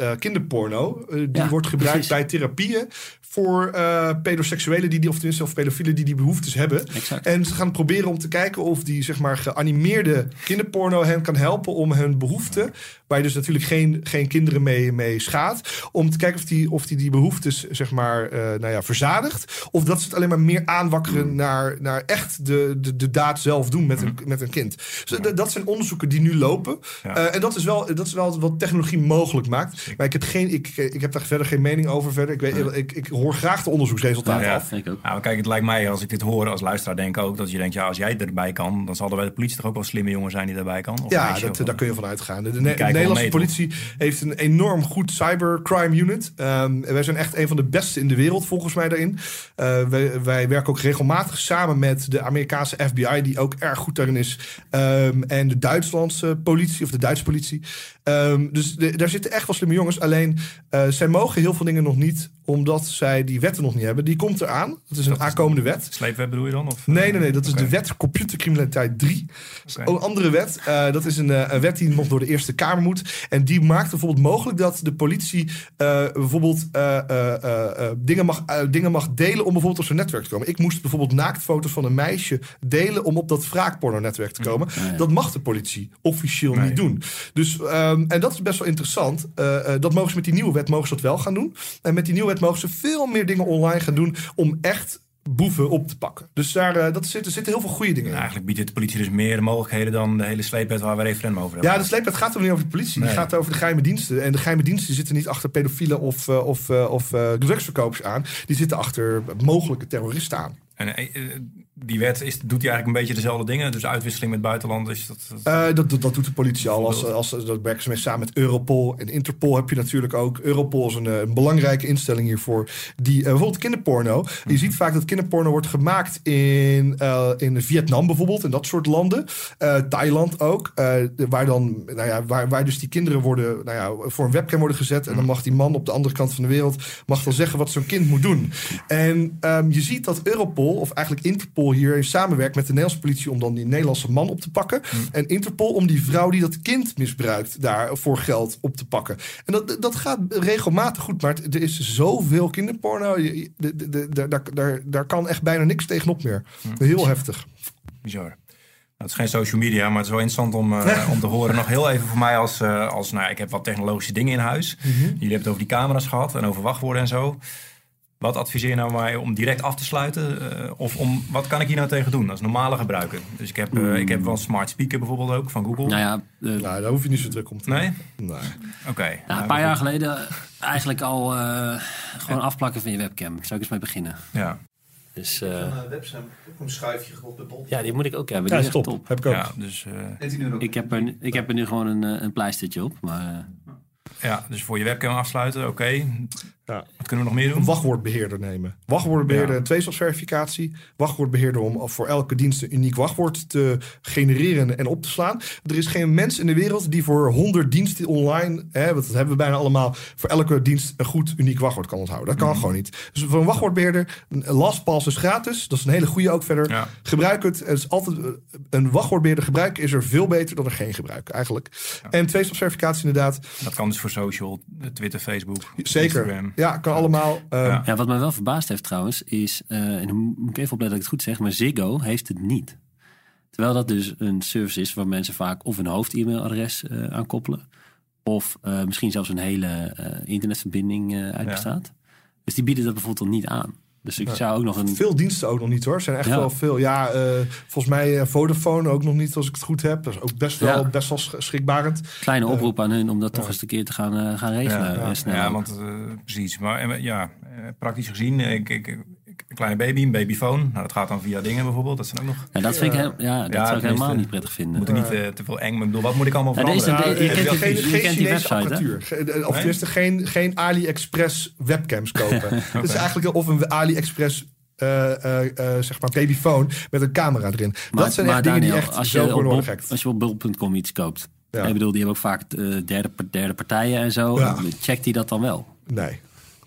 uh, kinderporno. die wordt gebruikt bij therapieën voor uh, pedoseksuelen die, die of tenminste of pedofielen die die behoeftes hebben. Exact. En ze gaan proberen om te kijken of die zeg maar geanimeerde kinderporno hen kan helpen om hun behoeften, waar je dus natuurlijk geen, geen kinderen mee, mee schaadt, om te kijken of die, of die die behoeftes zeg maar uh, nou ja, verzadigt. Of dat ze het alleen maar meer aanwakkeren mm. naar, naar echt de, de, de daad zelf doen met een, mm. met een kind. Dus dat zijn onderzoeken die nu lopen. Ja. Uh, en dat is, wel, dat is wel wat technologie mogelijk maakt. Maar ik heb, geen, ik, ik heb daar verder geen mening over verder. Ik, weet, ik, ik hoor graag de onderzoeksresultaten ja, af. Ik ook. Nou, kijk, het lijkt mij als ik dit hoor als luisteraar denk ook dat je denkt, ja, als jij erbij kan, dan zal er bij de politie toch ook wel slimme jongen zijn die erbij kan. Of ja, dat, daar kun je van uitgaan. De, de, Nederlandse politie heeft een enorm goed cybercrime unit. Um, wij zijn echt een van de beste in de wereld volgens mij daarin. Uh, wij, wij, werken ook regelmatig samen met de Amerikaanse FBI, die ook erg goed daarin is. Um, en de Duitslandse politie of de Duitse politie. Um, dus daar zitten echt wel slimme jongens. Alleen uh, zij mogen heel veel dingen nog niet, omdat zij die wetten nog niet hebben. Die komt eraan. Dat is een aankomende wet. Sleepwet bedoel je dan? Of? Nee, nee, nee. Dat is de wet computercriminaliteit 3. Okay. Een andere wet. Uh, dat is een, uh, een, wet die nog door de Eerste Kamer moet. En die maakt bijvoorbeeld mogelijk dat de politie bijvoorbeeld dingen, mag, dingen mag delen om bijvoorbeeld op zijn netwerk te komen. Ik moest bijvoorbeeld naaktfoto's van een meisje delen om op dat wraakporno-netwerk te komen. Dat mag de politie officieel niet doen. Dus Um, en dat is best wel interessant. Uh, uh, dat mogen ze met die nieuwe wet mogen ze dat wel gaan doen. En met die nieuwe wet mogen ze veel meer dingen online gaan doen om echt boeven op te pakken. Dus daar uh, dat zitten, zitten heel veel goede dingen in. Eigenlijk biedt de politie dus meer mogelijkheden dan de hele sleepwet waar we referendum over hebben. Ja, de sleepwet gaat er niet over de politie. Nee. Het gaat over de geheime diensten. En de geheime diensten zitten niet achter pedofielen of, of, of drugsverkopers aan. Die zitten achter mogelijke terroristen aan. En die wet is, doet hij eigenlijk een beetje dezelfde dingen. Dus uitwisseling met buitenland is dat. Dat, uh, dat, dat, doet de politie al. Als, als, dat werken ze mee samen met Europol. En Interpol heb je natuurlijk ook. Europol is een, eh, een belangrijke instelling hiervoor. Die uh, bijvoorbeeld kinderporno. Je mhm. ziet vaak dat kinderporno wordt gemaakt in, uh, in Vietnam bijvoorbeeld. En dat soort landen. Thailand ook. waar dan, nou ja, waar, waar dus die kinderen worden, nou ja, voor een webcam worden gezet. En dan mhm. mag die man op de andere kant van de wereld mag dan zeggen wat zo'n kind moet doen. En um, je ziet dat Europol, of eigenlijk Interpol hier samenwerkt met de Nederlandse politie om dan die Nederlandse man op te pakken. Hmm. En Interpol om die vrouw die dat kind misbruikt daar voor geld op te pakken. En dat, dat gaat regelmatig goed, maar er is zoveel kinderporno. Daar, daar, kan echt bijna niks tegenop meer. Hmm. Heel heftig. Bizar. Het is geen social media, maar het is wel interessant om, uh, om te horen. Nog heel even voor mij als, uh, als nou, ik heb wat technologische dingen in huis. Mm Jullie hebben het over die camera's gehad en over wachtwoorden en zo. Wat adviseer je nou mij om direct af te sluiten? Uh, of om, wat kan ik hier nou tegen doen als normale gebruiker? Dus ik heb, uh, ik heb wel een smart speaker bijvoorbeeld ook van Google. Nou ja, uh, nou, daar hoef je niet zo druk om te Nee? Nee. Oké. Okay. Nou, een paar jaar geleden eigenlijk al gewoon afplakken van je webcam. Zou ik eens mee beginnen. Ja. Dus, uh, een webcam, een schuifje gewoon bij bol. Ja, die moet ik ook hebben. Die ja, is top. top. Heb ik ook. Ja, dus, ik, heb er, ik heb er nu gewoon een, een pleistertje op. Maar, ja, dus voor je webcam afsluiten, oké. Ja. Wat kunnen we nog meer doen? Een wachtwoordbeheerder nemen. Wachtwoordbeheerder, ja. tweestapsverificatie. Wachtwoordbeheerder om voor elke dienst een uniek wachtwoord te genereren en op te slaan. Er is geen mens in de wereld die voor 100 diensten online, hè, dat hebben we bijna allemaal, voor elke dienst een goed uniek wachtwoord kan onthouden. Dat kan mhm. gewoon niet. Dus voor een wachtwoordbeheerder, LastPass is gratis. Dat is een hele goede ook verder. Ja. Gebruik het. het is altijd, een wachtwoordbeheerder gebruiken is er veel beter dan er geen gebruik eigenlijk. En tweestapsverificatie inderdaad. Dat kan dus voor social, Twitter, Facebook, Zeker. Instagram. Ja, kan allemaal. Uh... Ja. wat me wel verbaasd heeft trouwens, is, uh, en dan moet ik even opletten dat ik het goed zeg, maar Ziggo heeft het niet. Terwijl dat dus een service is waar mensen vaak of een hoofd-e-mailadres uh, aan koppelen, of misschien zelfs een hele internetverbinding uit bestaat. Dus die bieden dat bijvoorbeeld al niet aan. Dus ik zou ook nog een... Veel diensten ook nog niet hoor. Er zijn echt wel veel. Ja, uh, volgens mij uh, Vodafone ook nog niet als ik het goed heb. Dat is ook best wel, best wel schrikbarend. Kleine oproep aan hun om dat toch eens een keer te gaan, gaan regelen. Ja, ja want precies. Maar ja, praktisch gezien, ik, ik, een kleine baby, een babyfoon. Nou, dat gaat dan via dingen bijvoorbeeld. Dat zijn ook nog... Ja, dat vind ik, heel, ja, dat zou ik helemaal niet prettig vinden. Moet er niet uh, te veel eng... Ik bedoel, wat moet ik allemaal veranderen? Ja, deze, je, kent, geen, je kent die website, apparatuur. Ge, of tenminste geen, geen AliExpress webcams kopen. okay. Dat is eigenlijk of een AliExpress zeg maar babyfoon met een camera erin. Maar, dat zijn echt dingen die echt als je, op, als je op bol.com iets koopt. Ja. Ik bedoel, die hebben ook vaak derde, derde partijen en zo. Ja. Checkt die dat dan wel? Nee.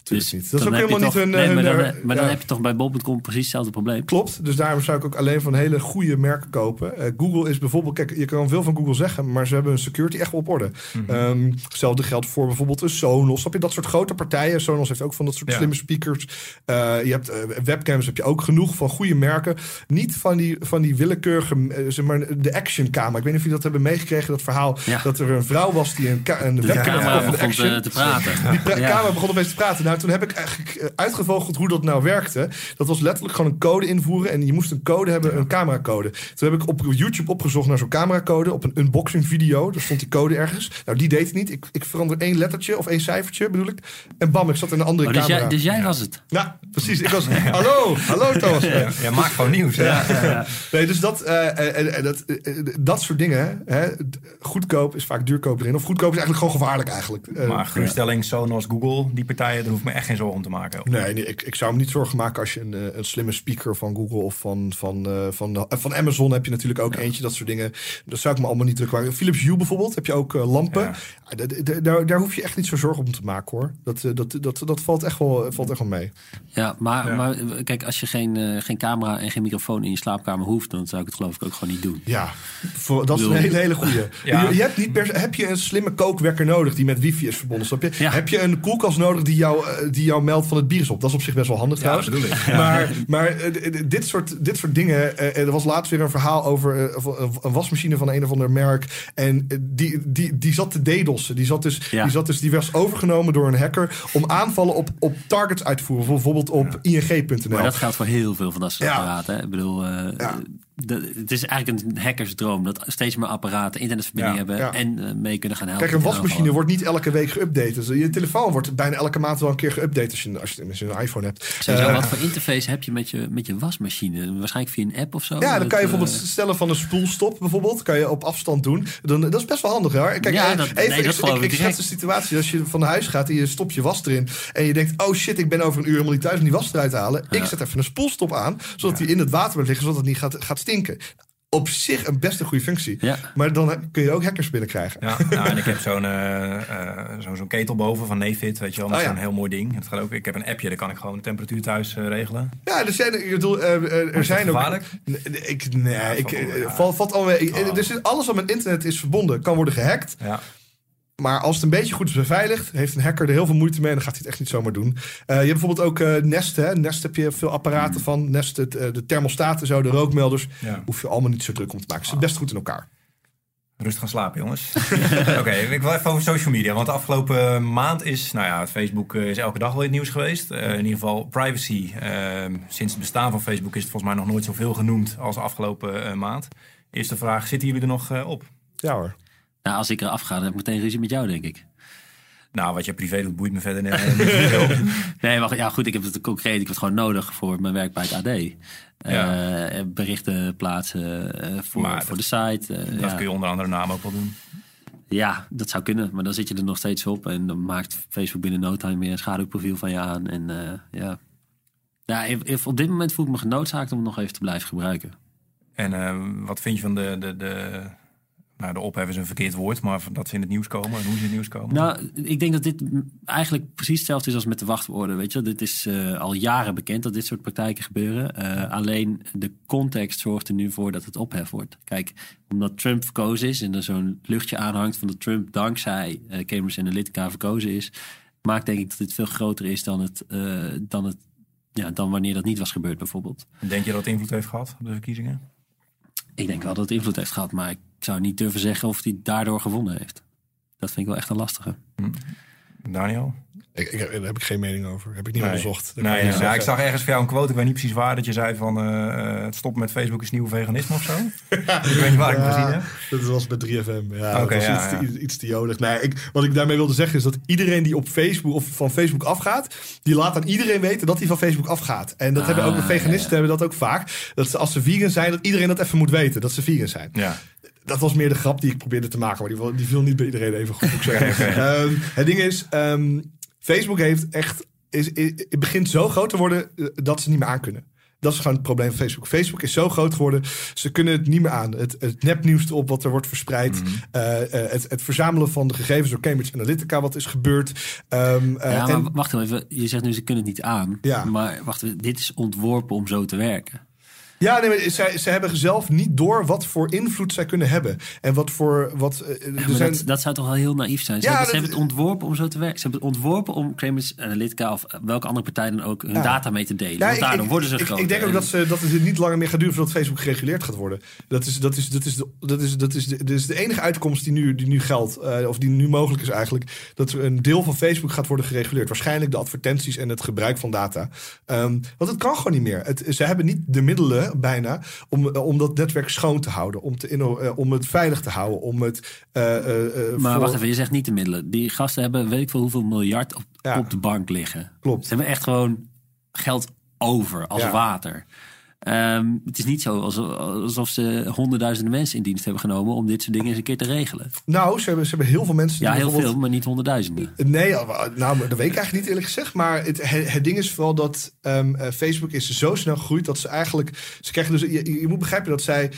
Dus niet. Dat is ook helemaal niet hun... Nee, maar, dan, maar dan, heb je toch bij bol.com precies hetzelfde probleem. Klopt, dus daarom zou ik ook alleen van hele goede merken kopen. Uh, Google is bijvoorbeeld... Kijk, je kan veel van Google zeggen, maar ze hebben hun security echt wel op orde. Mm -hmm. um, hetzelfde geldt voor bijvoorbeeld een Sonos. Heb je dat soort grote partijen? Sonos heeft ook van dat soort ja. slimme speakers. Uh, je hebt uh, webcams, heb je ook genoeg van goede merken. Niet van die, van die willekeurige... zeg maar, de action camera. Ik weet niet of jullie dat hebben meegekregen, dat verhaal. Ja. Dat er een vrouw was die een, een webcam de action. te praten. Die camera begon opeens te praten. Nou, toen heb ik eigenlijk uitgevogeld hoe dat nou werkte. Dat was letterlijk gewoon een code invoeren. En je moest een code hebben, een cameracode. Toen heb ik op YouTube opgezocht naar zo'n cameracode. Op een unboxing video. Daar stond die code ergens. Nou, die deed het niet. Ik, ik verander één lettertje of één cijfertje bedoel ik. En bam, ik zat in een andere oh, dus camera. Jij, dus jij was het? Ja, precies. Ik was, hallo, hallo Thomas. Ja, ja, maak gewoon nieuws. Ja, ja, Nee, dus dat, uh, en, en, dat, dat soort dingen. Hè, goedkoop is vaak duurkoop erin. Of goedkoop is eigenlijk gewoon gevaarlijk eigenlijk. Uh, maar geruststelling, Sonos, Google, die partijen, daar hoef ik me echt geen zorgen om te maken. Nee, nee ik, ik zou me niet zorgen maken als je een, een slimme speaker van Google of van, van, uh, van, van Amazon heb je natuurlijk ook ja. eentje, dat soort dingen. Dat zou ik me allemaal niet druk maken. Philips Hue bijvoorbeeld, heb je ook uh, lampen. Ja. Daar, daar hoef je echt niet zo zorgen om te maken hoor. Dat, dat, dat, dat valt, echt wel, valt echt wel mee. Ja, maar, maar kijk, als je geen, geen camera en geen microfoon in je slaapkamer hoeft, dan zou ik het geloof ik ook gewoon niet doen. Ja, voor, dat is een hele, hele goede. je, je, hebt niet per, heb je een slimme kookwekker nodig die met wifi is verbonden? Snap je? Heb je een koelkast nodig die jou, die jou meldt van het bier is op? Dat is op zich best wel handig trouwens. Ja, maar maar uh, dit, soort, dit soort dingen. Er was laatst weer een verhaal over een wasmachine van een of ander merk. En die, die, die zat te dedossen. Die, zat dus, ja. die, zat dus, die was overgenomen door een hacker om aanvallen op, op targets uit te voeren. Bijvoorbeeld op ja. ing.nl. Maar dat geldt voor heel veel van dat soort apparaten. Ik bedoel, de, het is eigenlijk een hackersdroom dat steeds meer apparaten internetverbinding ja, hebben ja. en uh, mee kunnen gaan helpen. Kijk, een wasmachine wordt niet elke week geüpdate. Dus je telefoon wordt bijna elke maand wel een keer geüpdate als je, als je, als je een iPhone hebt. Sowieso, uh, wat voor interface heb je met je, met je wasmachine? Waarschijnlijk via een app of zo? Ja, dan kan je bijvoorbeeld uh, stellen van een spoelstop bijvoorbeeld. Kan je op afstand doen. Dan, dat is best wel handig hoor. Kijk, ja, dat, even, nee, dat ik, ik, de situatie als je van huis gaat en je stopt je was erin. En je denkt, oh shit, ik ben over een uur helemaal niet thuis om die was eruit te halen. Ik zet even een spoelstop aan, zodat die in het water blijft liggen, zodat het niet gaat, gaat stinken op zich een best een goede functie. Ja. Maar dan kun je ook hackers binnenkrijgen. Ja, nou, en ik heb zo'n uh, uh, zo, zo'n ketel boven van Nefit, weet je wel. Dat is oh, ja. een heel mooi ding. Het gaat ook, ik heb een appje, daar kan ik gewoon de temperatuur thuis uh, regelen. Ja, er zijn, ik bedoel, er, er zijn ook... Ik, nee, ja, ik, ja. valt, valt al, oh. dus alles wat met internet is verbonden, kan worden gehackt. Ja. Maar als het een beetje goed is beveiligd, heeft een hacker er heel veel moeite mee en dan gaat hij het echt niet zomaar doen. Uh, je hebt bijvoorbeeld ook uh, Nest. Hè? Nest heb je veel apparaten mm. van. Nest, het, uh, de thermostaten, zo, de rookmelders. Ja. Hoef je allemaal niet zo druk om te maken. Ze zitten best goed in elkaar. Rust gaan slapen, jongens. Oké, okay, ik wil even over social media. Want de afgelopen maand is, nou ja, Facebook is elke dag wel in het nieuws geweest. in ieder geval privacy. Ehm, sinds het bestaan van Facebook is het volgens mij nog nooit zoveel genoemd als de afgelopen maand. Eerste vraag, zitten jullie er nog op? Ja hoor. Nou, als ik eraf ga, dan heb ik meteen ruzie met jou, denk ik. Nou, wat je privé doet, boeit me verder niet. nee, maar ja, goed, ik heb het concreet. Ik heb het gewoon nodig voor mijn werk bij het AD. Ja. Uh, berichten plaatsen uh, voor, maar voor de site. Uh, dat ja. kun je onder andere naam ook wel doen. Ja, dat zou kunnen. Maar dan zit je er nog steeds op. En dan maakt Facebook binnen no time weer een schaduwprofiel van je aan. En ja, ja if, if op dit moment voel ik me genoodzaakt om het nog even te blijven gebruiken. En wat vind je van de, de, de nou, de ophef is een verkeerd woord, maar dat ze in het nieuws komen en hoe ze in het nieuws komen? Nou, ik denk dat dit eigenlijk precies hetzelfde is als met de wachtwoorden. Weet je, dit is uh, al jaren bekend dat dit soort praktijken gebeuren. Uh, alleen de context zorgt er nu voor dat het ophef wordt. Kijk, omdat Trump verkozen is en er zo'n luchtje aanhangt van dat Trump dankzij uh, Cambridge Analytica verkozen is, maakt denk ik dat dit veel groter is dan het, dan het ja, dan wanneer dat niet was gebeurd, bijvoorbeeld. Denk je dat het invloed heeft gehad op de verkiezingen? Ik denk wel dat het invloed heeft gehad, maar ik zou niet durven zeggen of hij daardoor gewonnen heeft. Dat vind ik wel echt een lastige. Hm. Daniel? Ik, ik, daar heb ik geen mening over. Heb ik niet nee. onderzocht. Nee, ja, ja, ik zag ergens voor jou een quote, ik weet niet precies waar, dat je zei van uh, het stoppen met Facebook is nieuw veganisme of zo. ik weet niet waar ik het gezien heb. Dat was bij 3FM. Ja, okay, dat was iets, iets, iets, te jodig. Nee, ik, wat ik daarmee wilde zeggen is dat iedereen die op Facebook of van Facebook afgaat, die laat aan iedereen weten dat hij van Facebook afgaat. En dat ah, hebben ook de veganisten hebben dat ook vaak. Dat ze, als ze vegan zijn, dat iedereen dat even moet weten, dat ze vegan zijn. Ja dat was meer de grap die ik probeerde te maken. Maar die, die viel niet bij iedereen even goed. Ik zeggen. um, het ding is, um, Facebook heeft echt. Is, is, het begint zo groot te worden dat ze niet meer aankunnen. Dat is gewoon het probleem van Facebook. Facebook is zo groot geworden, ze kunnen het niet meer aan. Het, het nepnieuws op wat er wordt verspreid. Mhm. Eh, eh, het, het, verzamelen van de gegevens door Cambridge Analytica, wat is gebeurd. Um, ja, maar wacht even. Je zegt nu ze kunnen het niet aan. Ja. Maar wacht even, dit is ontworpen om zo te werken. Ja, nee, maar zij, ze hebben zelf niet door wat voor invloed zij kunnen hebben. En wat voor. Wat, uh, zijn... dat, dat, zou toch wel heel naïef zijn? Ze, ja, hebben, ze hebben, het ontworpen om zo te werken. Ze hebben het ontworpen om Cambridge Analytica of welke andere partij dan ook hun data mee te delen. Want daardoor ik, worden ze groot. Ik denk ook dat, ze, dat het niet langer meer gaat duren voordat Facebook gereguleerd gaat worden. Dat is, dat is, dat is, dat is, dat is, de, dat is de enige uitkomst die nu, die nu geldt. Uh, of die nu mogelijk is eigenlijk. Dat een deel van Facebook gaat worden gereguleerd. Waarschijnlijk de advertenties en het gebruik van data. Um, want het kan gewoon niet meer. Het, ze hebben niet de middelen bijna om, eh, om dat netwerk schoon te houden, om, te, uh, om het veilig te houden, om het. Uh, maar wacht even, je zegt niet de middelen. Die gasten hebben weet ik veel hoeveel miljard op, op de bank liggen. Klopt. Ze hebben echt gewoon geld over als water. Ehm, het is niet zo alsof ze honderdduizenden mensen in dienst hebben genomen om dit soort dingen eens een keer te regelen. Nou, ze hebben, ze hebben heel veel mensen. Ja, heel veel, maar niet honderdduizenden. Nee, nou, dat weet ik eigenlijk niet eerlijk gezegd. Maar het, het, ding is vooral dat um, Facebook is zo snel gegroeid dat ze eigenlijk. Ze krijgen dus. Je, je moet begrijpen dat zij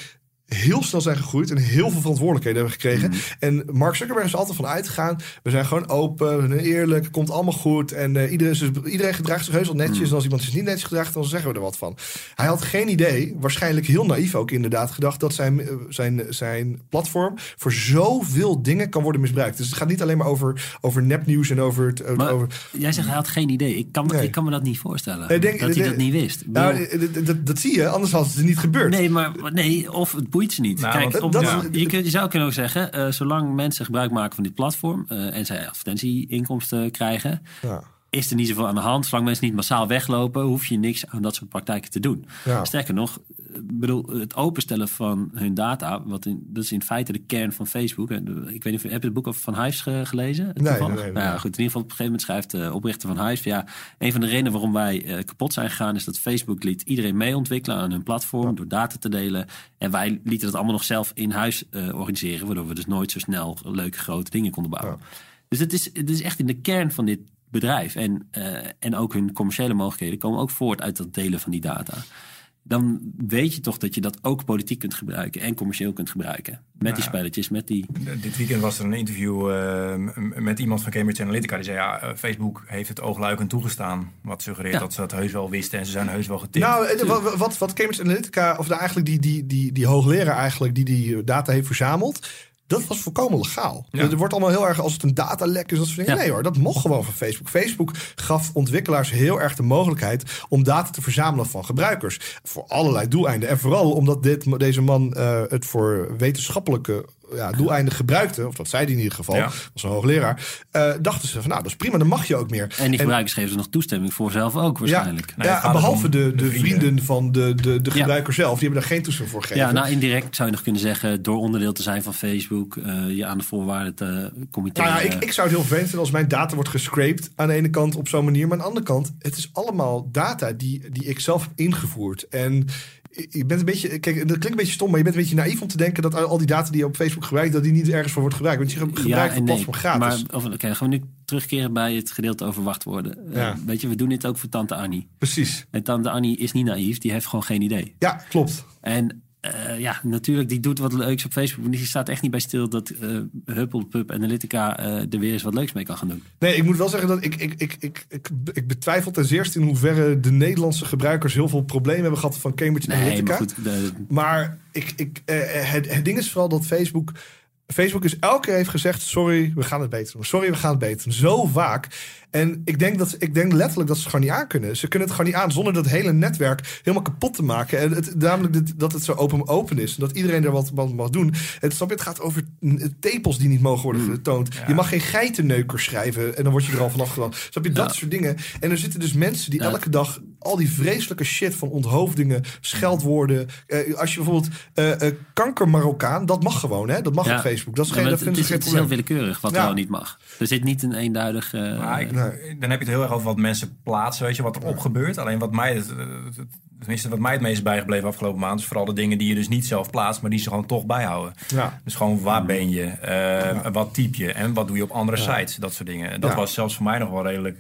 heel snel zijn gegroeid en heel veel verantwoordelijkheden hebben gekregen. Mhm. En Mark Zuckerberg is altijd van uitgegaan. We zijn gewoon open, eerlijk, het komt allemaal goed. En uh, iedereen, iedereen gedraagt zich heus wel netjes. Mhm. En als iemand zich niet netjes gedraagt, dan zeggen we er wat van. Hij had geen idee, waarschijnlijk heel naïef ook inderdaad, gedacht dat zijn, eh, zijn, zijn platform voor zoveel dingen kan worden misbruikt. Dus het gaat niet alleen maar over, over nepnieuws en over het. Maar over... Jij zegt hij had geen idee. Ik kan, ik kan me dat niet voorstellen. dat hij dat niet wist. Nou, dat, dat, zie je, anders had het niet gebeurd. Nee, maar nee, of het boeit ze niet. Nou, Kijk, op, je, kunt, je, zou kunnen ook zeggen, uh, zolang mensen gebruik maken van dit platform uh, en zij advertentieinkomsten krijgen, ja is er niet zoveel aan de hand. Zolang mensen niet massaal weglopen, hoef je niks aan dat soort praktijken te doen. Sterker nog, bedoel, het openstellen van hun data, wat in, dat is in feite de kern van Facebook. Ik weet niet of heb je het boek Van Hives gelezen? Nee, nee, nee, nou ja, goed, in ieder geval op een gegeven moment schrijft de oprichter van Hives, ja, een van de redenen waarom wij kapot zijn gegaan is dat Facebook liet iedereen mee ontwikkelen aan hun platform door data te delen. En wij lieten dat allemaal nog zelf in huis uh, organiseren, waardoor we dus nooit zo snel leuke grote dingen konden bouwen. Dus het is, het is echt in de kern van dit bedrijf. En, uh, en ook hun commerciële mogelijkheden komen ook voort uit dat delen van die data. Dan weet je toch dat je dat ook politiek kunt gebruiken en commercieel kunt gebruiken. Met die spelletjes, met die. Dit weekend was er een interview uh, met iemand van Cambridge Analytica. Die zei: ja, uh, Facebook heeft het oogluikend toegestaan. Wat suggereert ja. dat ze dat heus wel wisten en ze zijn heus wel getipt. Nou, wat, wat Cambridge Analytica, of nou eigenlijk die, die, die, die hoogleraar eigenlijk die die data heeft verzameld dat was volkomen legaal. Er wordt allemaal heel erg als het een datalek is. Dat soort dingen. Nee hoor, dat mocht gewoon van Facebook. Facebook gaf ontwikkelaars heel erg de mogelijkheid om data te verzamelen van gebruikers. Voor allerlei doeleinden. En vooral omdat dit, deze man uh, het voor wetenschappelijke ja, doeleinden gebruikte, of dat zei hij in ieder geval, ja. als een hoogleraar, uh, dachten ze van nou, dat is prima, dan mag je ook meer. En die gebruikers geven ze nog toestemming voor zelf ook waarschijnlijk. Ja, ja behalve de, de, vrienden van de, de, de gebruiker zelf, die hebben daar geen toestemming voor gegeven. Ja, nou indirect zou je nog kunnen zeggen, door onderdeel te zijn van Facebook, uh, je aan de voorwaarden te committeren. Nou ja, ik, ik zou het heel vervelend vinden als mijn data wordt gescraped aan de ene kant op zo'n manier, maar aan de andere kant, het is allemaal data die, die ik zelf heb ingevoerd. En je bent een beetje, kijk, dat klinkt een beetje stom, maar je bent een beetje naïef om te denken dat al die data die je op Facebook gebruikt, dat die niet ergens voor wordt gebruikt. Want je gebruikt het platform gratis. Maar okay, gaan we nu terugkeren bij het gedeelte over wachtwoorden. Ja. Uh, weet je, we doen dit ook voor tante Annie. Precies. En tante Annie is niet naïef, die heeft gewoon geen idee. Ja, klopt. En uh, ja, natuurlijk, die doet wat leuks op Facebook. Die staat echt niet bij stil dat uh, Huppelpup Analytica uh, er weer eens wat leuks mee kan gaan doen. Nee, ik moet wel zeggen dat ik, ik, ik, ik, ik, ik betwijfel ten zeerste in hoeverre de Nederlandse gebruikers heel veel problemen hebben gehad van Cambridge nee, Analytica. Maar, goed, de... maar ik, ik, het, het ding is vooral dat Facebook Facebook is elke keer heeft gezegd: sorry, we gaan het beter doen. Sorry, we gaan het beter doen. Zo vaak. En ik denk, dat, ik denk letterlijk dat ze het gewoon niet aan kunnen. Ze kunnen het gewoon niet aan zonder dat hele netwerk helemaal kapot te maken. En het, namelijk dat het zo open, open is. Dat iedereen er wat, wat mag doen. Het, snap je, het gaat over tepels die niet mogen worden mm. getoond. Je mag geen geitenneuker schrijven en dan word je er al vanaf gedaan. Snap je, dat soort dingen. En er zitten dus mensen die elke dag al die vreselijke shit van onthoofdingen, scheldwoorden. Uh, als je bijvoorbeeld uh, uh, kanker Marokkaan, dat mag gewoon, hè? Dat mag op Facebook. Dat is geen, dat het, is, het is heel willekeurig wat wel niet mag. Er zit niet een eenduidig. Ik, dan heb je het heel erg over wat mensen plaatsen, weet je, wat er op gebeurt. Alleen wat mij, het, tenminste wat mij het meest bijgebleven afgelopen maand, is vooral de dingen die je dus niet zelf plaatst, maar die ze gewoon toch bijhouden. Ja. Dus gewoon waar ben je, wat typ je en wat doe je op andere sites, dat soort dingen. Dat was zelfs voor mij nog wel redelijk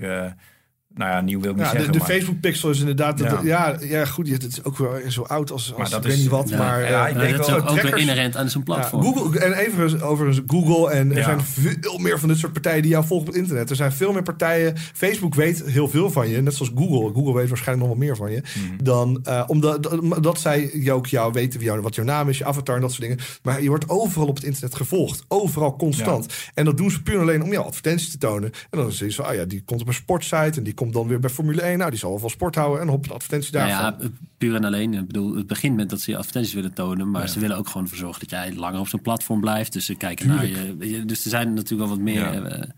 nou ja, nieuw wil ik niet zeggen. De, de maar- Facebook pixel is inderdaad... dat- Ja. Ja, ja, goed, het is ook wel zo oud als, als Maar dat ik weet is- niet wat. Ja. maar Ja, eh, ik denk dat is ook, ook weer inherent aan zo'n ja, platform. Google, en even overigens Google. En er Ja. zijn veel meer van dit soort partijen die jou volgen op het internet. Er zijn veel meer partijen. Facebook weet heel veel van je. Net zoals Google. Google weet waarschijnlijk nog wel meer van je. Mhm. Dan, eh, omdat dat, dat zij ook jou weten wie jou, wat jouw naam is, je avatar en dat soort dingen. Maar je wordt overal op het internet gevolgd. Overal constant. En dat doen ze puur en alleen om jou advertenties te tonen. En dan zie je zo, ah ja, die komt op een sportsite. En die komt dan weer bij Formule 1. Nou, die zal wel van sport houden. En hop, een advertentie Nou daarvan. ja, puur en alleen. Ik bedoel, het begint met dat ze je advertenties willen tonen. Maar ze willen ook gewoon ervoor zorgen dat jij langer op zo'n platform blijft. Dus ze kijken naar je. Dus er zijn natuurlijk wel wat meer Ja. eh, eh,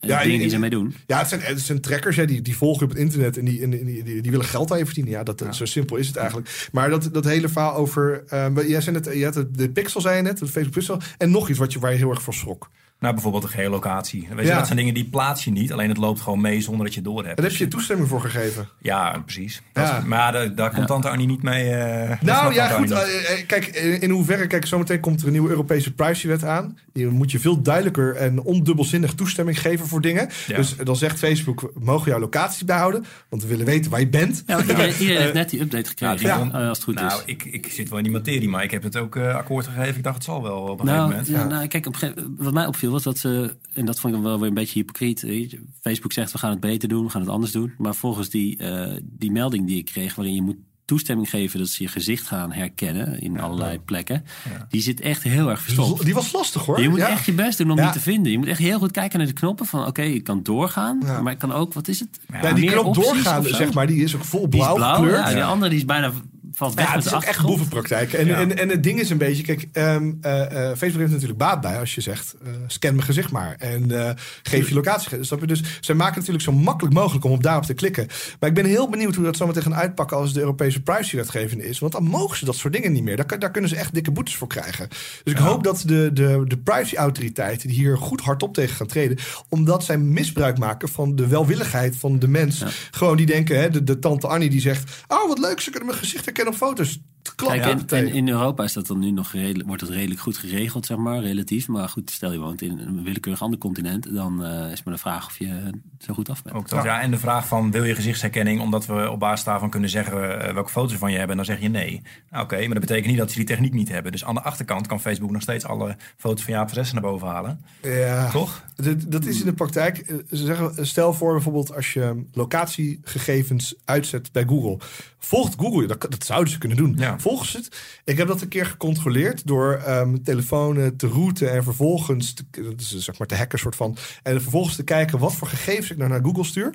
Ja, dingen in- die ze mee doen. Ja, het zijn, het zijn trackers, hè, die, die volgen op het internet en die, en die, die, die willen geld aan je verdienen. Ja, dat, zo simpel is het eigenlijk. Maar dat, dat hele verhaal over... eh, jij zei net, je had de, de pixel, zei je net, de Facebook pixel. En nog iets wat je, waar je heel erg voor schrok. Nou, bijvoorbeeld de geolocatie. Weet je, Ja. dat zijn dingen die plaats je niet. Alleen het loopt gewoon mee zonder dat je door hebt. Daar heb je toestemming voor gegeven. Ja, precies. Ja. is- maar daar, daar komt Tante Arnie niet mee. eh, Nou ja, goed. Eh, eh, kijk, in in hoeverre, kijk, zometeen komt er een nieuwe Europese privacywet aan. Die moet je veel duidelijker en ondubbelzinnig toestemming geven voor dingen. Ja. Dus dan zegt Facebook, we mogen jouw locatie bijhouden, want we willen weten waar je bent. Ja, iedereen, iedereen heeft net die update gekregen. Ja, eh, als het goed nou, is. ik, ik zit wel in die materie, maar ik heb het ook akkoord gegeven. Ik dacht, het zal wel op een Nou, gegeven moment. ja, nou, kijk, op een gegeven- wat mij opviel was dat ze, en dat vond ik dan wel weer een beetje hypocriet. je, Facebook zegt we gaan het beter doen, we gaan het anders doen. Maar volgens die, eh, die melding die ik kreeg, waarin je moet toestemming geven dat ze je gezicht gaan herkennen in allerlei plekken, die zit echt heel erg verstopt. Die was lastig hoor. Je moet echt je best doen om die te vinden. Je moet echt heel goed kijken naar de knoppen van oké, ik kan doorgaan, maar ik kan ook, wat is het? Ja, die knop doorgaan, zeg maar, die is ook vol Die is blauw, blauw, gekleurd. ja, die andere die is bijna valt weg Ja, het is ook echt boevenpraktijk. En, Ja. en, en het ding is een beetje, kijk, ehm, eh, eh, Facebook heeft natuurlijk baat bij als je zegt, eh, scan mijn gezicht maar en geef je locatie. Snap je? Dus zij maken het natuurlijk zo makkelijk mogelijk om op daarop te klikken. Maar ik ben heel benieuwd hoe dat zometeen gaan uitpakken als de Europese privacywetgeving is. Want dan mogen ze dat soort dingen niet meer. Daar, daar kunnen ze echt dikke boetes voor krijgen. Dus ik hoop dat de, de, de privacy-autoriteiten hier goed hardop tegen gaan treden, omdat zij misbruik maken van de welwilligheid van de mens. Gewoon die denken, hè, de, de tante Annie die zegt, oh wat leuk, ze kunnen mijn gezicht herkennen op foto's. Klopt. Kijk, ja, en, in Europa is dat dan nu nog redelijk, wordt het redelijk goed geregeld, zeg maar, relatief. Maar goed, stel je woont in een willekeurig ander continent, dan eh, is maar de vraag of je zo goed af bent. Ook dat, ja. En de vraag van, wil je gezichtsherkenning? Omdat we op basis daarvan kunnen zeggen eh, welke foto's van je hebben. En dan zeg je nee. Nou, Oké, maar dat betekent niet dat ze die techniek niet hebben. Dus aan de achterkant kan Facebook nog steeds alle foto's van Jaap Verzessen naar boven halen. Ja. Toch? Dat, dat is in de praktijk. eh, Ze zeggen, stel voor bijvoorbeeld als je locatiegegevens uitzet bij Google. Volgt Google je? Dat, dat zouden ze kunnen doen. Ja. Volgen ze het? Ik heb dat een keer gecontroleerd door ehm telefoons te routen en vervolgens te, zeg maar te hacken soort van. En vervolgens te kijken wat voor gegevens ik nou naar Google stuur.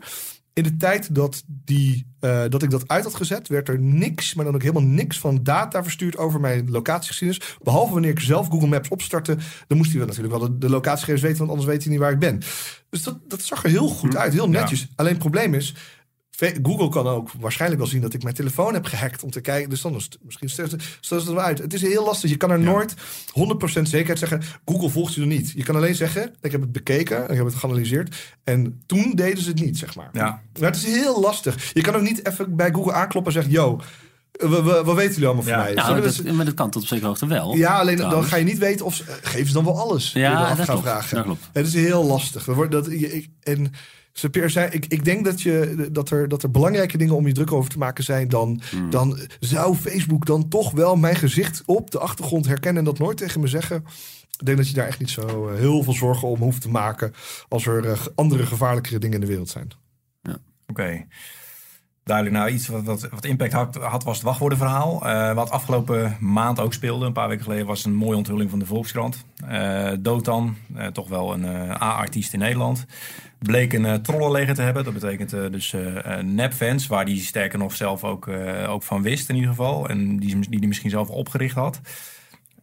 In de tijd dat, die, eh, dat ik dat uit had gezet, werd er niks, maar dan ook helemaal niks van data verstuurd over mijn locatiegeschiedenis. Behalve wanneer ik zelf Google Maps opstartte, dan moest hij wel natuurlijk wel de, de locatiegegevens weten, want anders weet hij niet waar ik ben. Dus dat, dat zag er heel goed uit, heel netjes. Alleen het probleem is, Google kan ook waarschijnlijk wel zien dat ik mijn telefoon heb gehackt om te kijken. Dus dan is het, misschien stelt ze het wel uit. Het is heel lastig. Je kan er nooit 100% zekerheid zeggen. Google volgt je er niet. Je kan alleen zeggen: ik heb het bekeken, ik heb het geanalyseerd. En toen deden ze het niet, zeg maar. Ja. Maar het is heel lastig. Je kan ook niet even bij Google aankloppen en zeggen: yo, we, we, wat weten jullie allemaal van Ja. mij? Ja, dat, maar dat kan tot op zekere hoogte wel. ja, alleen dan ga je niet weten of ze, geven ze dan wel alles. Ja, dat klopt. vragen. Dat klopt. Het is heel lastig. Dat wordt, dat, je- ik, en ze Peer zei, ik, ik denk dat, je, dat, er, dat er belangrijke dingen om je druk over te maken zijn. Dan, Hmm. dan zou Facebook dan toch wel mijn gezicht op de achtergrond herkennen en dat nooit tegen me zeggen. Ik denk dat je daar echt niet zo eh, heel veel zorgen om hoeft te maken als er eh, andere gevaarlijkere dingen in de wereld zijn. Oké. Duidelijk. Nou, iets wat, wat, impact had, was het wachtwoordenverhaal. Eh, wat afgelopen maand ook speelde, een paar weken geleden, was een mooie onthulling van de Volkskrant. Eh Dotan, eh, toch wel een A-artiest in Nederland, bleek een trollenleger te hebben. Dat betekent dus nepfans, waar die sterker nog zelf ook, ook van wist in ieder geval. En die die, die misschien zelf opgericht had.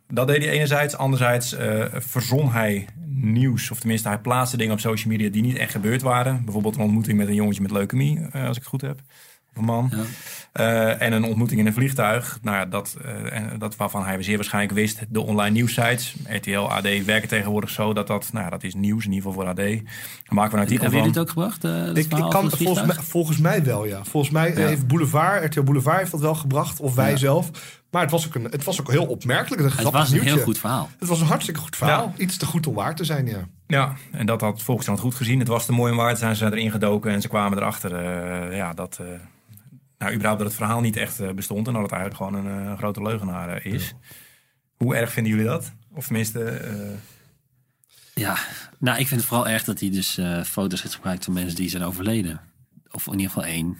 Dat deed hij enerzijds. Anderzijds verzon hij nieuws. Of tenminste, hij plaatste dingen op social media die niet echt gebeurd waren. Bijvoorbeeld een ontmoeting met een jongetje met leukemie, als ik het goed heb. Of een man. Ja. Eh, en een ontmoeting in een vliegtuig. Nou, ja, dat, eh, en dat waarvan hij zeer waarschijnlijk wist. De online nieuwsites, RTL, AD, werken tegenwoordig zo dat dat, nou ja, dat is nieuws in ieder geval voor AD. Daar maken we een artikel Hebben van. jullie het ook gebracht? eh, Ik, kan, het volgens, mij, volgens mij wel, ja. Volgens mij Ja. heeft Boulevard, RTL Boulevard heeft dat wel gebracht. Of wij Ja. zelf. Maar het was ook, een, het was ook heel opmerkelijk. Een het was een heel goed verhaal. Het was een hartstikke goed verhaal. Iets te goed om waar te zijn, ja. Ja, en dat had Volkskrant goed gezien. Het was te mooi om waar te zijn. Ze zijn erin gedoken en ze kwamen erachter uh, ja, dat... Nou, überhaupt dat het verhaal niet echt uh, bestond. En dat het eigenlijk gewoon een grote leugenaar is. Hoe erg vinden jullie dat? Of tenminste... Ja, nou, ik vind het vooral erg dat hij dus foto's heeft gebruikt van mensen die zijn overleden. Of in ieder geval één.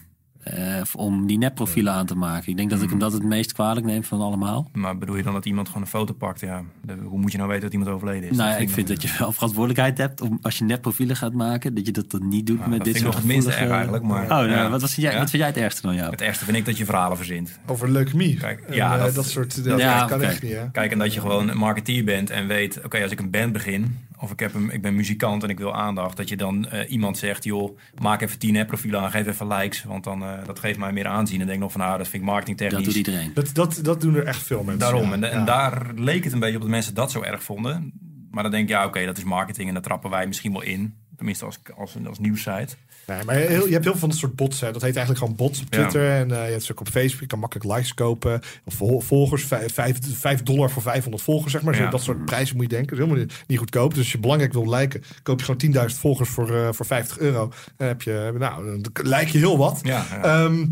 Uh, om die nepprofielen aan te maken. Ik denk dat ik hem dat het meest kwalijk neem van allemaal. Maar bedoel je dan dat iemand gewoon een foto pakt? Ja, hoe moet je nou weten dat iemand overleden is? Nou, ja, ik vind dat je wel verantwoordelijkheid hebt om als je nepprofielen gaat maken, dat je dat dan niet doet nou, met dit soort. Dat vind ik nog het minste erg eigenlijk. Maar, oh, nou, ja. wat, was jij, wat vind jij het ergste dan jou? Het ergste vind ik dat je verhalen verzint. Over leukemie. Kijk, ja, dat, dat, soort. Dat ja, kan echt niet. Hè? Kijk, en dat je gewoon een marketeer bent en weet, oké, als ik een band begin, of ik, heb een, ik ben muzikant en ik wil aandacht. Dat je dan uh, iemand zegt, joh, maak even 10 app-profielen aan, geef even likes. Want dan, uh, dat geeft mij meer aanzien. En denk nog van, nou, dat vind ik marketingtechnisch. Dat doet iedereen. Dat, dat, dat doen er echt veel mensen. Daarom. En, en daar leek het een beetje op dat mensen dat zo erg vonden. Maar dan denk je, ja, oké, dat is marketing. En daar trappen wij misschien wel in. Tenminste, als, als, als nieuwssite. Nee, maar heel, je hebt heel veel van dat soort bots. Hè. Dat heet eigenlijk gewoon bots op Twitter. En uh, je hebt ze ook op Facebook. Je kan makkelijk likes kopen. Of volgers. 5 dollar voor 500 volgers, zeg maar. Ja. Dat soort prijzen moet je denken. Dat is helemaal niet, goedkoop. Dus als je belangrijk wil liken, koop je gewoon 10.000 volgers voor, uh, voor 50 euro. Dan heb je, nou, dan lijk je heel wat. Ja, um,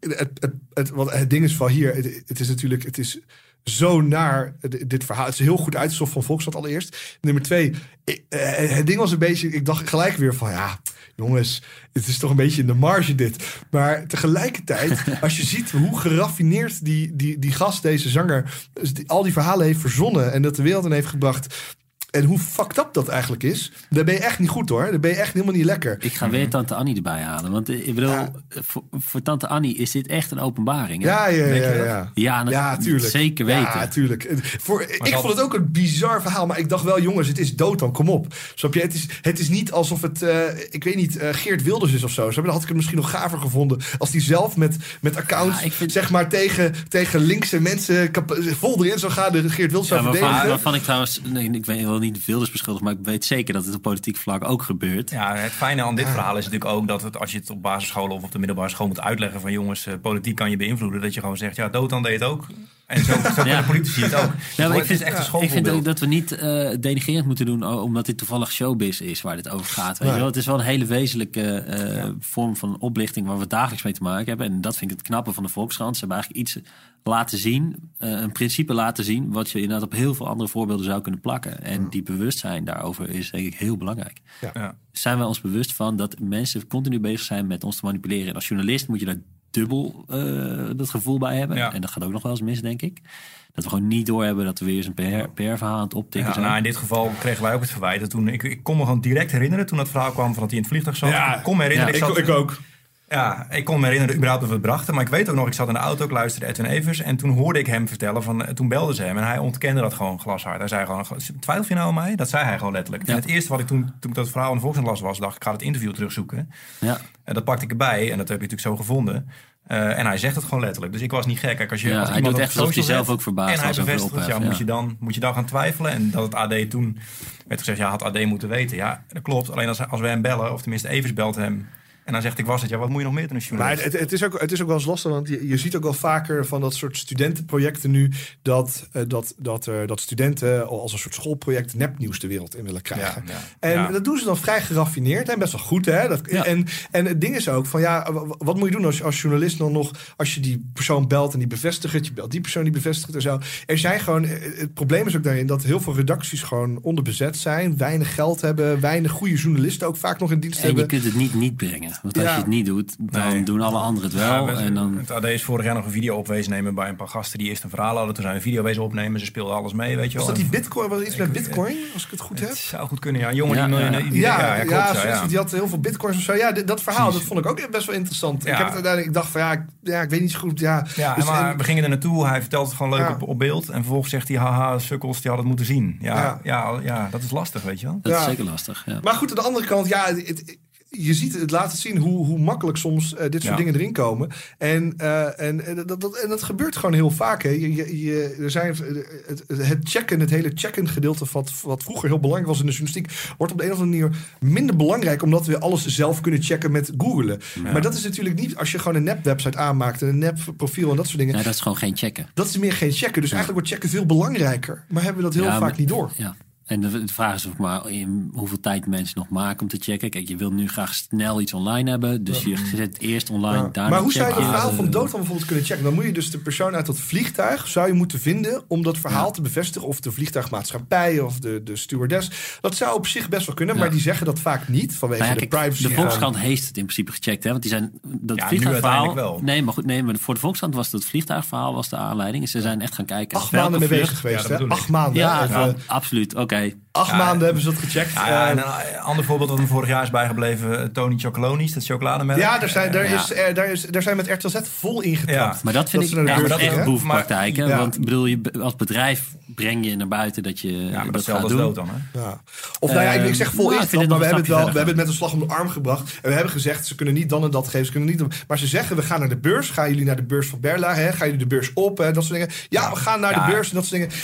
het, het, het, wat, het ding is van hier, het, het is natuurlijk, het is zo naar dit verhaal. Het is heel goed uitgezocht van Volksstad allereerst. Nummer twee, eh, het ding was een beetje, ik dacht gelijk weer van ja, jongens, het is toch een beetje in de marge dit. Maar tegelijkertijd, als je ziet hoe geraffineerd die, die, die gast, deze zanger, al die verhalen heeft verzonnen en dat de wereld in heeft gebracht en hoe fucked up dat eigenlijk is, dan ben je echt niet goed hoor. Dan ben je echt helemaal niet lekker. Ik ga weer tante Annie erbij halen. Want eh, ik bedoel, ja. voor, tante Annie is dit echt een openbaring. Hè? Ja, ja, ja. Ja, ja, ja tuurlijk. Zeker weten. Ja, tuurlijk. Voor, ik vond het ook een bizar verhaal. Maar ik dacht wel, jongens, het is dood dan. Kom op. Snap je? Het is, het is niet alsof het, uh, ik weet niet, uh, Geert Wilders is of zo. Dan had ik het misschien nog gaver gevonden. Als die zelf met, met accounts, vind... zeg maar, tegen, tegen linkse mensen vol erin zou gaan. De Geert Wilders zou verdedigen. Waarvan ik trouwens, nee, ik weet wel niet Wilders beschuldigd, maar ik weet zeker dat het op politiek vlak ook gebeurt. Ja, het fijne aan dit verhaal is natuurlijk ook dat het, als je het op basisscholen of op de middelbare school moet uitleggen van jongens, uh, politiek kan je beïnvloeden, dat je gewoon zegt, ja, dood deed het ook. En zo, zo ja. de politici het ook. Ja, maar ik vind, echt een ik vind ook dat we niet uh, denigrerend moeten doen, omdat dit toevallig showbiz is waar dit over gaat. Weet je wel? Het is wel een hele wezenlijke uh, vorm van oplichting waar we dagelijks mee te maken hebben. En dat vind ik het knappe van de Volkskrant. Ze hebben eigenlijk iets laten zien, uh, een principe laten zien, wat je inderdaad op heel veel andere voorbeelden zou kunnen plakken. En die bewustzijn daarover is denk ik heel belangrijk. Ja. Zijn wij ons bewust van dat mensen continu bezig zijn met ons te manipuleren? En als journalist moet je daar dubbel uh, dat gevoel bij hebben. Ja. En dat gaat ook nog wel eens mis, denk ik. Dat we gewoon niet doorhebben dat we weer eens een PR-verhaal aan het optikken ja, Nou, in dit geval kregen wij ook het verwijt. Toen, ik, ik kon me gewoon direct herinneren toen dat verhaal kwam van dat hij in het vliegtuig zat. Ja, ik kon me herinneren. ik, ik ook. Ja, ik kon me herinneren überhaupt dat we het brachten. Maar ik weet ook nog, ik zat in de auto, ik luisterde Edwin Evers. En toen hoorde ik hem vertellen, van, toen belde ze hem. En hij ontkende dat gewoon glashard. Hij zei gewoon, twijfel je nou aan mij? Dat zei hij gewoon letterlijk. En het eerste wat ik toen, toen ik dat verhaal in de Volkskrant las was, dacht ik, ga het interview terugzoeken. Ja. En dat pakte ik erbij en dat heb je natuurlijk zo gevonden. Uh, en hij zegt het gewoon letterlijk. Dus ik was niet gek. Kijk, als je, ja, als hij doet echt alsof zelf ook verbaasd En hij bevestigt ja, Moet, je dan, moet je dan gaan twijfelen. En dat het AD toen werd gezegd, ja, had AD moeten weten. Ja, dat klopt. Alleen als, als wij hem bellen, of tenminste Evers belt hem en dan zegt ik was het, ja, wat moet je nog meer doen als journalist? Maar het, het, is ook, het is ook wel eens lastig, want je, je ziet ook wel vaker van dat soort studentenprojecten nu, dat, uh, dat, dat, uh, dat studenten als een soort schoolproject nepnieuws de wereld in willen krijgen. Ja, en dat doen ze dan vrij geraffineerd en best wel goed. Hè? Dat, en, en het ding is ook van, ja, wat moet je doen als, als journalist dan nog, als je die persoon belt en die bevestigt het, je belt die persoon die bevestigt en zo. Er zijn gewoon, eh, het probleem is ook daarin dat heel veel redacties gewoon onderbezet zijn, weinig geld hebben, weinig goede journalisten ook vaak nog in dienst hebben. En je kunt het niet niet brengen. Want als je het niet doet, dan doen alle anderen het wel. en dan... Het AD is vorig jaar nog een video opwezen nemen bij een paar gasten die eerst een verhaal hadden. Toen zijn een video wezen opnemen. Ze speelden alles mee, weet je Was dat die bitcoin? Was iets met bitcoin, als ik het goed heb? Het zou goed kunnen, ja. Een jongen die... Ja, ja, die had heel veel bitcoins of zo. Ja, dat verhaal, dat vond ik ook best wel interessant. Ik, heb het uiteindelijk, ik dacht van ja, ja, ik weet niet zo goed. Ja, ja dus, maar we gingen er naartoe. Hij vertelt het gewoon leuk op, op beeld. En vervolgens zegt hij, haha, sukkels, die hadden het moeten zien. Ja, ja. ja, dat is lastig, weet je wel. Dat is zeker lastig, Maar goed, aan de andere kant, ja, het, je ziet het laten zien hoe, hoe makkelijk soms dit soort dingen erin komen. En, en, dat, dat, en dat gebeurt gewoon heel vaak. Hè. Je, je, er zijn, het, het checken, het hele checken gedeelte wat, wat vroeger heel belangrijk was in de journalistiek, wordt op de een of andere manier minder belangrijk omdat we alles zelf kunnen checken met googlen. Maar dat is natuurlijk niet als je gewoon een nep website aanmaakt en een nep profiel en dat soort dingen. Ja, dat is gewoon geen checken. Dat is meer geen checken. Dus eigenlijk wordt checken veel belangrijker. Maar hebben we dat heel vaak niet door. Ja. En de, vraag is ook maar in hoeveel tijd mensen nog maken om te checken. Kijk, je wil nu graag snel iets online hebben. Dus je zet eerst online, ja. Maar hoe zou je het verhaal van dood dan bijvoorbeeld kunnen checken? Dan moet je dus de persoon uit dat vliegtuig zou je moeten vinden om dat verhaal te bevestigen. Of de vliegtuigmaatschappij of de, de stewardess. Dat zou op zich best wel kunnen, maar die zeggen dat vaak niet vanwege nou de privacy. De Volkskrant heeft het in principe gecheckt, hè? Want die zijn dat vliegtuigverhaal. Wel. Nee, maar goed, nee, maar voor de Volkskrant was het vliegtuigverhaal was de aanleiding. Ze zijn echt gaan kijken. Acht maanden mee bezig geweest, hè? Acht maanden. Ja, absoluut. Oké. okay Acht maanden hebben ze dat gecheckt. Ja, en een ander voorbeeld dat me vorig jaar is bijgebleven, eh, Tony Chocolonies, dat chocolademerk. Ja, daar zijn, daar, is, daar, is, daar zijn met RTL Z vol ingetrapt. Maar dat vind ik ja, dat echt boefpraktijk. Want bedoel, je, als bedrijf breng je naar buiten dat je ja, maar dat, dat gaat doen. dood dan, hè? Ja. Of nou ja, ik, ik zeg vol uh, ingetrapt, maar we hebben, het wel, we hebben het met een slag om de arm gebracht. En we hebben gezegd, ze kunnen niet dan en dat geven, ze kunnen niet... Maar ze zeggen, we gaan naar de beurs. Gaan jullie naar de beurs van Berla? Hè? Gaan jullie de beurs op? Hè? Dat soort dingen. Ja, we gaan naar de beurs en dat soort dingen.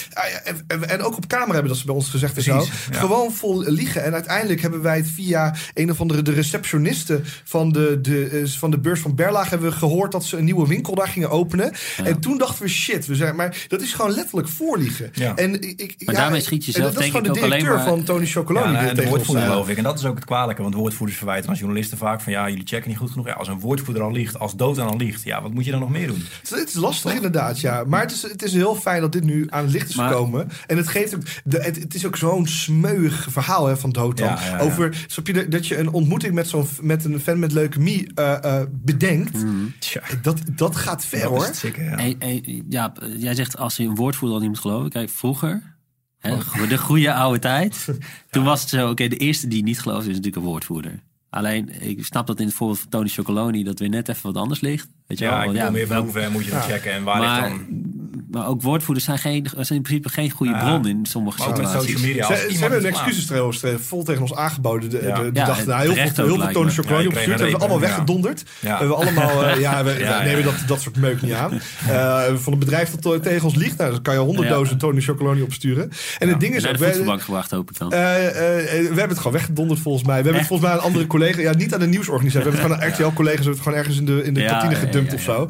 En, en, ook op camera hebben dat ze bij ons gezegd en. Gewoon vol liegen. En uiteindelijk hebben wij het via een of andere de receptionisten van de, de, eh, van de beurs van Berlaag hebben we gehoord dat ze een nieuwe winkel daar gingen openen. En toen dachten we shit, we zijn, maar dat is gewoon letterlijk voorliegen. En ik, maar daarmee schiet je zelf denk ik ook alleen maar... van Tony Chocoloni. Ja, de woordvoerder geloof ik. En dat is ook het kwalijke, want woordvoerders verwijten als journalisten vaak van ja, jullie checken niet goed genoeg. Ja, als een woordvoerder al liegt, als dood al liegt, ja, wat moet je dan nog meer doen? Het is lastig inderdaad, ja. Maar het is, het is heel fijn dat dit nu aan het licht is gekomen. En het geeft ook, de, het, is ook zo'n smeuig verhaal hè, van Dotan. Ja, Over je, dat je een ontmoeting met, zo'n, met een fan met leukemie uh, uh, bedenkt. Mm. Dat, dat gaat ver dat hoor. ja, jij zegt als je een woordvoerder al niet moet geloven. Kijk, vroeger Hè, de goede oude tijd. Toen was het zo, oké, de eerste die niet geloofde is natuurlijk een woordvoerder. Alleen, ik snap dat in het voorbeeld van Tony Chocoloni dat weer net even wat anders ligt. Weet je ja, wel? ja, meer van hoe ver moet je checken en waar maar, ligt dan... Maar ook woordvoerders zijn, geen, zijn in principe geen goede bron in sommige maar situaties. Ook social media. Ze, hebben een excuses trouwens vol tegen ons aangeboden. De, de, die dachten, nou, heel veel, heel veel Tony stuurt. Hebben we allemaal weggedonderd. We hebben allemaal, uh, ja, we, nemen dat, dat soort meuk niet aan. Uh, van een bedrijf dat tegen ons liegt, nou, dan kan je honderdduizend Tony Chocoloni opsturen. En het ding is ook... de gebracht, hoop ik dan. We hebben het gewoon weggedonderd volgens mij. We hebben het volgens mij aan andere collega's, ja, niet aan de nieuwsorganisatie. We hebben het gewoon aan RTL-collega's, we hebben het gewoon ergens in de, in de kantine gedumpt of zo.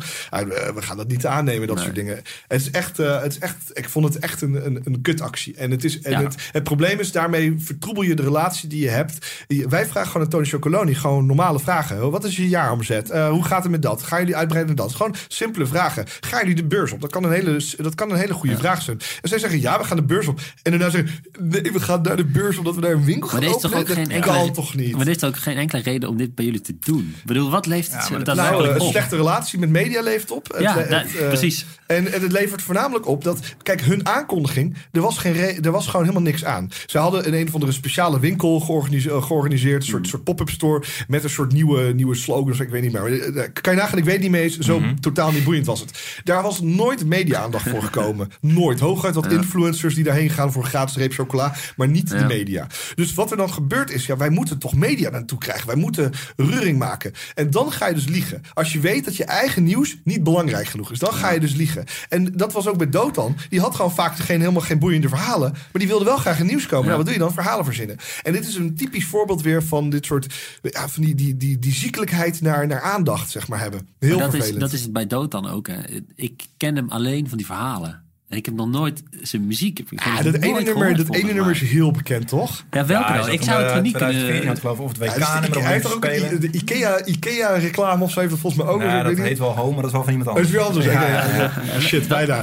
we gaan dat niet aannemen, dat soort dingen. Het is echt, het is echt ik vond het echt een, een, een kutactie. En, het, is, en het, het probleem is, daarmee vertroebel je de relatie die je hebt. Wij vragen gewoon aan Tony Chocoloni gewoon normale vragen. Wat is je jaaromzet? Uh, hoe gaat het met dat? Gaan jullie uitbreiden met dat? Gewoon simpele vragen. Gaan jullie de beurs op? Dat kan een hele, dat kan een hele goede vraag zijn. En zij zeggen, ja, we gaan de beurs op. En daarna zeggen nee, we gaan naar de beurs omdat we daar een winkel gaan openen. Toch ook geen enkele, kan toch niet? Maar is ook geen enkele reden om dit bij jullie te doen. Ik bedoel, wat leeft het ja, dat nou, Een slechte relatie met media leeft op. Ja, het, nou, uh, precies. En, en het levert voornamelijk op dat, kijk, hun aankondiging, er was, geen er was gewoon helemaal niks aan. Ze hadden een een of andere speciale winkel georganiseerd, eh, georganiseerd een soort, mm. soort pop-up store met een soort nieuwe, nieuwe slogans, ik weet niet meer. Eh, eh, kan je nagaan, ik weet niet meer, zo mhm. totaal niet boeiend was het. Daar was nooit media-aandacht voor gekomen. nooit. Hooguit wat influencers die daarheen gaan voor gratis reep chocola, maar niet de media. Dus wat er dan gebeurt is, ja, wij moeten toch media naartoe krijgen. Wij moeten ruring maken. En dan ga je dus liegen. Als je weet dat je eigen nieuws niet belangrijk genoeg is, dan ga je dus liegen. En dat was ook bij Dotan. Die had gewoon vaak geen, helemaal geen boeiende verhalen. Maar die wilde wel graag in nieuws komen. Nou, wat doe je dan? Verhalen verzinnen. En dit is een typisch voorbeeld weer van dit soort. Ja, van die, die, die, die ziekelijkheid naar, naar aandacht, zeg maar, hebben. Heel dat vervelend. Is, dat is het bij Dotan ook. Hè. Ik ken hem alleen van die verhalen. Ik heb nog nooit zijn muziek. Heb ik ah, dat ene, nummer, dat ene nummer is heel bekend, toch? Ja, welke ja, Ik zou het wel niet kunnen... Geloof, of het WK ja, nummer Hij heeft ook de Ikea, Ikea reclame of zo heeft volgens mij ook. Ja, dat heet wel Home, maar dat is wel van iemand anders. Dat is wel anders. Shit, bijna.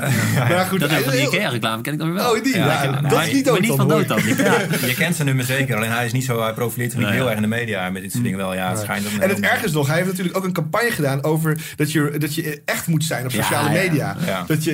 Maar goed, dat van die Ikea reclame ken ik dan weer wel. Oh, die. Dat is niet ook niet van dood dan. Je kent zijn nummer zeker, alleen hij is niet zo, hij profileert zich heel erg in de media met dit soort dingen wel. Ja, het schijnt En het erg is nog, hij heeft natuurlijk ook een campagne gedaan over dat je echt moet zijn op sociale media.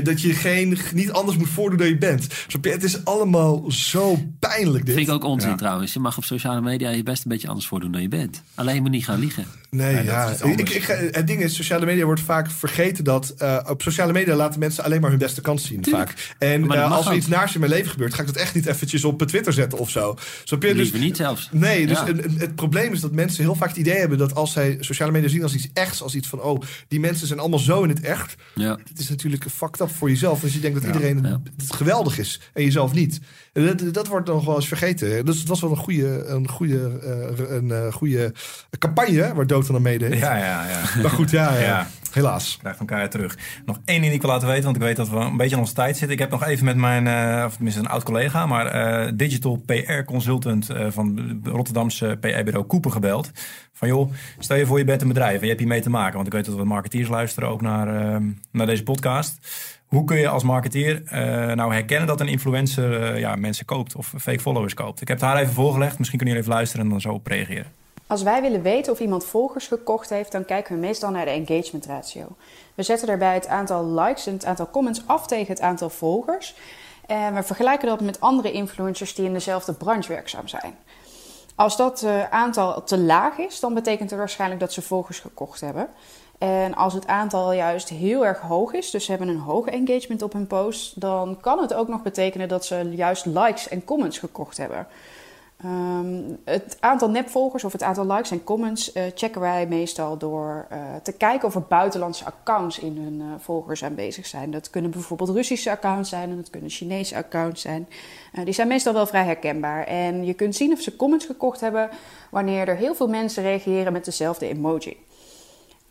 Dat je geen niet anders moet voordoen dan je bent. Het is allemaal zo pijnlijk dit. Vind ik ook onzin trouwens. Je mag op sociale media je best een beetje anders voordoen dan je bent. Alleen je moet niet gaan liegen. Nee, ja. Ik, ik, het ding is, sociale media wordt vaak vergeten dat... Uh, op sociale media laten mensen alleen maar hun beste kant zien vaak. En uh, als er iets naars in mijn leven gebeurt... ga ik dat echt niet eventjes op Twitter zetten of zo. Zo je dus, niet zelfs. Nee, dus het probleem is dat mensen heel vaak het idee hebben... dat als zij sociale media zien als iets echt als iets van... oh, die mensen zijn allemaal zo in het echt. Ja. Het is natuurlijk fucked up voor jezelf. Als je denkt dat iedereen het geweldig is en jezelf niet. Dat, dat wordt nog wel eens vergeten. Dus het was wel een goede, een goede, uh, een, uh, goede campagne waar Dood aan meedeed. Ja, ja, ja. Maar goed, ja, ja. helaas. Krijg van elkaar terug. Nog één ding die ik wil laten weten, want ik weet dat we een beetje aan onze tijd zitten. Ik heb nog even met mijn, uh, of tenminste een oud collega, maar digital PR consultant van Rotterdamse PR-bureau Koepen gebeld. Van joh, stel je voor je bent een bedrijf en je hebt hiermee te maken. Want ik weet dat we marketeers luisteren ook naar, naar deze podcast. Hoe kun je als marketeer uh, nou herkennen dat een influencer uh, ja, mensen koopt of fake followers koopt? Ik heb het haar even voorgelegd. Misschien kunnen jullie even luisteren en dan zo op reageren. Als wij willen weten of iemand volgers gekocht heeft, dan kijken we meestal naar de engagement ratio. We zetten daarbij het aantal likes en het aantal comments af tegen het aantal volgers. En we vergelijken dat met andere influencers die in dezelfde branche werkzaam zijn. Als dat uh, aantal te laag is, dan betekent het waarschijnlijk dat ze volgers gekocht hebben. En als het aantal juist heel erg hoog is, dus ze hebben een hoge engagement op hun post, dan kan het ook nog betekenen dat ze juist likes en comments gekocht hebben. Um, het aantal nepvolgers of het aantal likes en comments uh, checken wij meestal door uh, te kijken of er buitenlandse accounts in hun uh, volgers aanwezig zijn. Dat kunnen bijvoorbeeld Russische accounts zijn en dat kunnen Chinese accounts zijn. die zijn meestal wel vrij herkenbaar. En je kunt zien of ze comments gekocht hebben wanneer er heel veel mensen reageren met dezelfde emoji.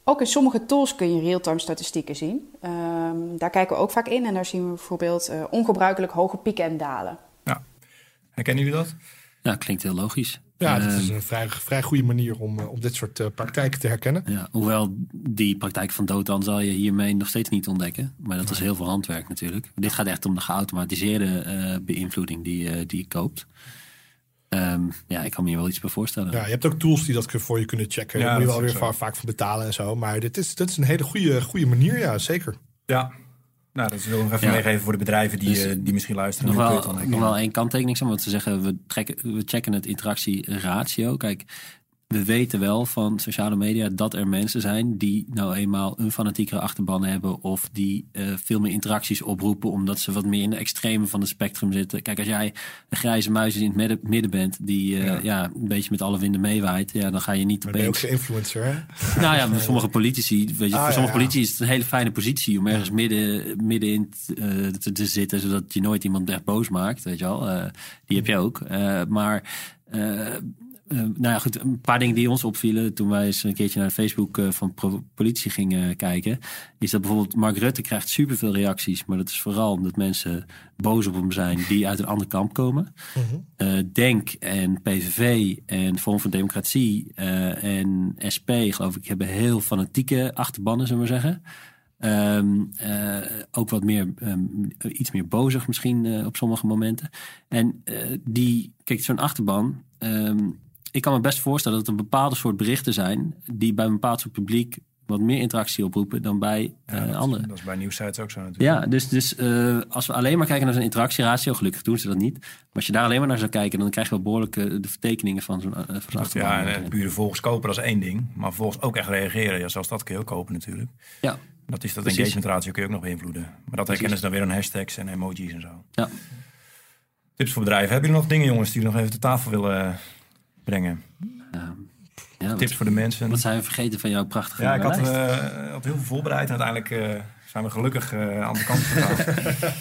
Ook in sommige tools kun je real-time statistieken zien. Um, daar kijken we ook vaak in en daar zien we bijvoorbeeld uh, ongebruikelijk hoge pieken en dalen. Ja. Herkennen jullie dat? Ja, klinkt heel logisch. Ja, dat is ehm, een vrij, vrij goede manier om, uh, om dit soort uh, praktijken te herkennen. Ja, hoewel die praktijk van dood zal je hiermee nog steeds niet ontdekken. Maar dat is heel veel handwerk natuurlijk. Dit gaat echt om de geautomatiseerde beïnvloeding die, die je koopt. Um, ja, ik kan me hier wel iets bij voorstellen. Ja, je hebt ook tools die dat voor je kunnen checken. Ja, Daar moet je wel weer vaak, vaak voor betalen en zo. Maar dit is, dit is een hele goede, goede manier, ja, zeker. Ja, nou, dat wil ik nog even meegeven voor de bedrijven die, dus, uh, die misschien luisteren. Nog wel, nog wel één kanttekening, want ze zeggen we, trekken, we checken het interactieratio. Kijk, we weten wel van sociale media dat er mensen zijn die nou eenmaal een fanatiekere achterban hebben of die uh, veel meer interacties oproepen omdat ze wat meer in de extreme van het spectrum zitten. Kijk, als jij een grijze muis in het midden, bent die uh, ja. een beetje met alle winden meewaait, ja, dan ga je niet maar. Ben je ook influencer, hè? Nou ja, voor sommige politici, weet je, ah, voor sommige politici is het een hele fijne positie om ergens midden, middenin uh, te, te, zitten, zodat je nooit iemand echt boos maakt, weet je wel. die heb je ook. maar uh, nou ja, goed, een paar dingen die ons opvielen toen wij eens een keertje naar Facebook uh, van politie gingen kijken, is dat bijvoorbeeld Mark Rutte krijgt superveel reacties, maar dat is vooral omdat mensen boos op hem zijn die uit een ander kamp komen. uh Denk en PVV en Vorm van Democratie en SP, geloof ik, hebben heel fanatieke achterbannen, zullen we zeggen. Um, uh, ook wat meer, um, iets meer bozig misschien uh, op sommige momenten. En uh, die, kijk, zo'n achterban. Um, ik kan me best voorstellen dat er bepaalde soort berichten zijn die bij een bepaald soort publiek wat meer interactie oproepen dan bij ja, uh, anderen. Dat is bij nieuwsites ook zo natuurlijk. Ja, dus, dus uh, als we alleen maar kijken naar zo'n interactieratio, gelukkig doen ze dat niet. Maar als je daar alleen maar naar zou kijken, dan krijg je wel behoorlijk uh, de vertekeningen van zo'n uh, Ja, en pure volgens kopen, dat is één ding. Maar volgens ook echt reageren, ja, zelfs dat kun je ook kopen natuurlijk. Ja. Dat is dat engagement ratio kun je ook nog beïnvloeden. Maar dat herkennen ze dan weer aan hashtags en emojis en zo. Ja. Tips voor bedrijven. Hebben jullie nog dingen, jongens, die jullie nog even te tafel willen brengen? ja, Tips voor de mensen. Wat zijn we vergeten van jouw prachtige Ja, ik had, uh, had, heel veel voorbereid en uiteindelijk uh, zijn we gelukkig uh, aan de kant gegaan.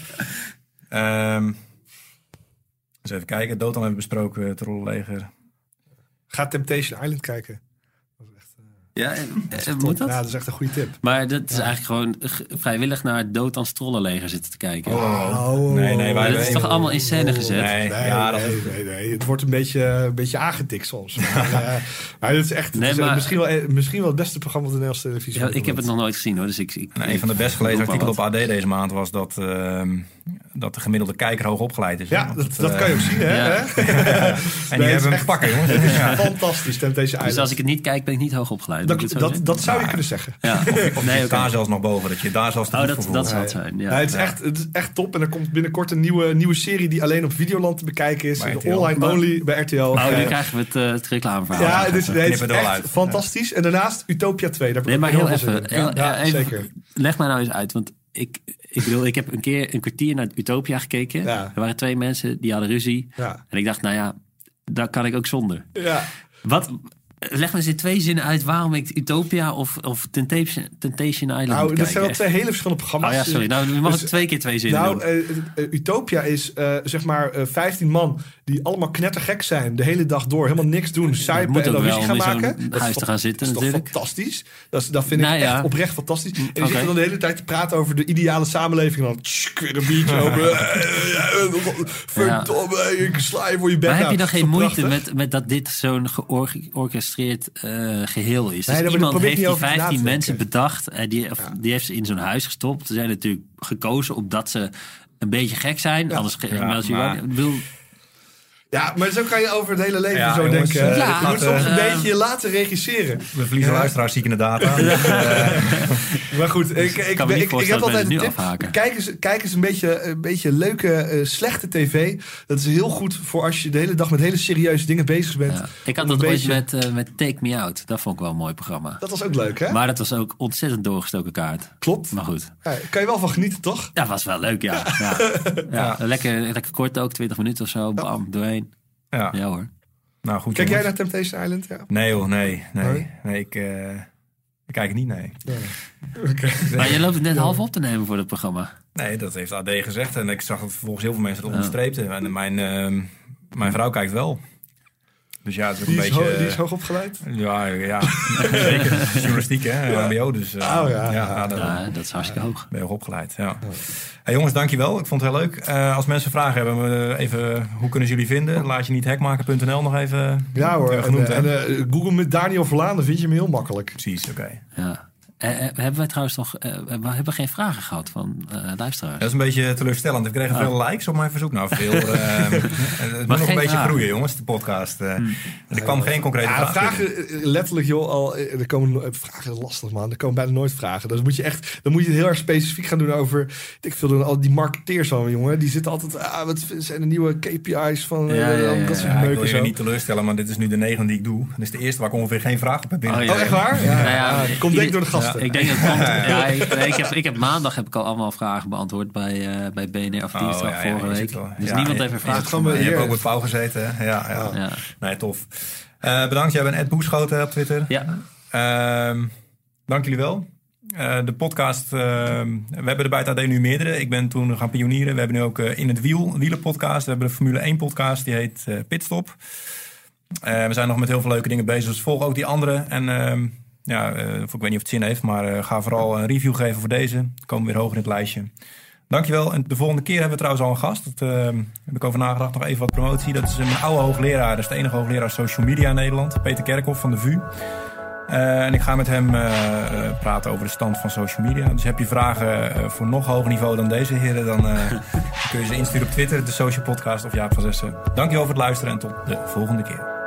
um, eens even kijken. Dotan hebben we besproken, het rollenleger. Ga Temptation Island kijken. Ja, dat moet dat? Ja, dat is echt een goede tip. Maar dat is eigenlijk gewoon vrijwillig naar het dood aan trollenleger zitten te kijken. Oh, oh. nee, nee. Wij dat is toch allemaal in scène gezet? Nee, nee, ja, dat... nee, nee, Het wordt een beetje, een beetje aangetikt soms. maar, uh, maar het is echt is misschien, wel, misschien wel het beste programma op de Nederlandse televisie. Ja, ik heb het nog nooit gezien hoor. Dus ik, ik een van de best gelezen artikelen op AD deze maand was dat... Uh, dat de gemiddelde kijker hoog opgeleid is. Ja, dat, dat, kan je ook zien, hè? Ja. en die hebben hem pakken, jongens. Het is fantastisch. Dus als ik het niet kijk, ben ik niet hoog opgeleid. Dat, dat, dat, zou je kunnen zeggen. Ja. Of, nee, daar zelfs nog boven, dat je daar zelfs Oh, dat, dat zou het zijn, ja. het, is echt, het is echt top. En er komt binnenkort een nieuwe, nieuwe serie die alleen op Videoland te bekijken is. Online only bij RTL. Oh, nu krijgen we het, uh, het reclameverhaal. Ja, dus, nee, het is echt fantastisch. En daarnaast Utopia 2. Daar nee, maar heel even. Ja, zeker. Leg mij nou eens uit, want ik, ik bedoel, ik heb een keer een kwartier naar Utopia gekeken. Er waren twee mensen die hadden ruzie. En ik dacht, nou ja, daar kan ik ook zonder. Ja. Wat, Leg me eens in twee zinnen uit waarom ik Utopia of, of Temptation, Temptation Island Nou, dat zijn wel twee hele verschillende programma's. Oh ja, sorry. Nou, je mag dus, twee keer twee zinnen nou, doen. Uh, Utopia is uh, zeg maar uh, 15 man die allemaal knettergek zijn. De hele dag door. Helemaal niks doen. Suipen en dan gaan maken. Dat huis te gaan zitten dat is natuurlijk. fantastisch. Dat, dat vind ik nou, echt oprecht fantastisch. En je okay. zit dan de hele tijd te praten over de ideale samenleving. En dan tsk, weer een biertje over. Verdomme, ik sla je voor je bek Maar heb je dan geen moeite met, met dat dit zo'n georchestreerd uh, geheel is. Dus iemand heeft die 15 mensen bedacht. Uh, die, ja. die heeft ze in zo'n huis gestopt. Ze zijn natuurlijk gekozen omdat ze een beetje gek zijn. Ja. Anders ja, maar, maar, wil, ja, maar zo kan je over het hele leven ja, zo jongens, denken. Ja, je moet soms een uh, beetje laten regisseren. We verliezen luisteraars ziek in de data. maar goed, ik, ik, ik, ik, ik heb altijd een tip. Kijk eens, kijk eens een beetje, een beetje leuke, uh, slechte tv. Dat is heel goed voor als je de hele dag met hele serieuze dingen bezig bent. Ja. Ik had dat ooit met, uh, met Take Me Out. Dat vond ik wel een mooi programma. Dat was ook leuk, hè? Maar dat was ook ontzettend doorgestoken kaart. Klopt. Maar goed. Ja, kan je wel van genieten, toch? Ja, was wel leuk, ja. ja. Lekker, lekker kort ook, 20 minuten of zo. Bam, doorheen. Ja. ja hoor. Nou, goed, Kijk jij naar Temptation Island? Ja. Nee hoor, nee. Nee, nee ik, uh, ik kijk niet, nee. nee. Okay. Maar je loopt het net half op te nemen voor het programma. Nee, dat heeft AD gezegd. En ik zag dat vervolgens heel veel mensen het onderstreepten. En mijn, uh, mijn vrouw kijkt wel. Dus ja, het is ook die een beetje... Hoog, die is hoog opgeleid? Ja, ja. zeker. Journalistiek, hè? Ja. MBO, dus... Uh, oh ja. Ja, dan, ja, dat is hartstikke hoog. Ben je hoog opgeleid, ja. Hey, jongens, dankjewel. Ik vond het heel leuk. Uh, als mensen vragen hebben, even, hoe kunnen ze jullie vinden? Laat je niet hekmaken.nl nog even Ja hoor, genoemd, en, en uh, Google met Daniel Verlaan, dan vind je hem heel makkelijk. Precies, oké. Okay. Ja. Uh, hebben wij trouwens nog uh, we hebben geen vragen gehad van uh, luisteraars? Dat is een beetje teleurstellend. We kregen oh. veel likes op mijn verzoek. Nou, veel. het moet nog een beetje vragen. groeien, jongens, de podcast. Hmm. Er kwam geen concrete ja, vragen. vragen letterlijk, joh, al, er komen vragen lastig, man. Er komen bijna nooit vragen. Dus moet je echt, dan moet je het heel erg specifiek gaan doen over. Ik doen al die marketeers van, jongen. Die zitten altijd. Ah, wat zijn de nieuwe KPI's van? Ja, ja, ja, dat soort ja, ik wil je niet teleurstellen, maar dit is nu de negende die ik doe. Dat is de eerste waar ik ongeveer geen vraag op heb binnen. Oh, oh echt waar? Ja, Komt denk door de ik denk dat het komt. ja, ik, ik, heb, ik heb maandag heb ik al allemaal vragen beantwoord bij, uh, bij BNR of dinsdag oh, ja, vorige week. Dus niemand heeft een vraag. Je hebt ook met Pauw gezeten. Ja, ja. ja. Nee, tof. Uh, bedankt. Jij bent Ed Boeschoten op Twitter. Ja. Uh, dank jullie wel. Uh, de podcast, uh, we hebben er bij het AD nu meerdere. Ik ben toen gaan pionieren. We hebben nu ook uh, In het Wiel, wielenpodcast. We hebben de Formule 1 podcast, die heet Pitstop. we zijn nog met heel veel leuke dingen bezig, dus volg ook die andere. En ehm, ja, uh, ik weet niet of het zin heeft, maar uh, ga vooral een review geven voor deze. Dan komen we weer hoger in het lijstje. Dankjewel. En de volgende keer hebben we trouwens al een gast. Dat uh, heb ik over nagedacht. Nog even wat promotie. Dat is een oude hoogleraar. Dat is de enige hoogleraar social media in Nederland. Peter Kerkhoff van de VU. en ik ga met hem praten over de stand van social media. Dus heb je vragen voor nog hoger niveau dan deze heren... dan kun je ze insturen op Twitter, de Social Podcast of Jaap van Zessen. Dankjewel voor het luisteren en tot de volgende keer.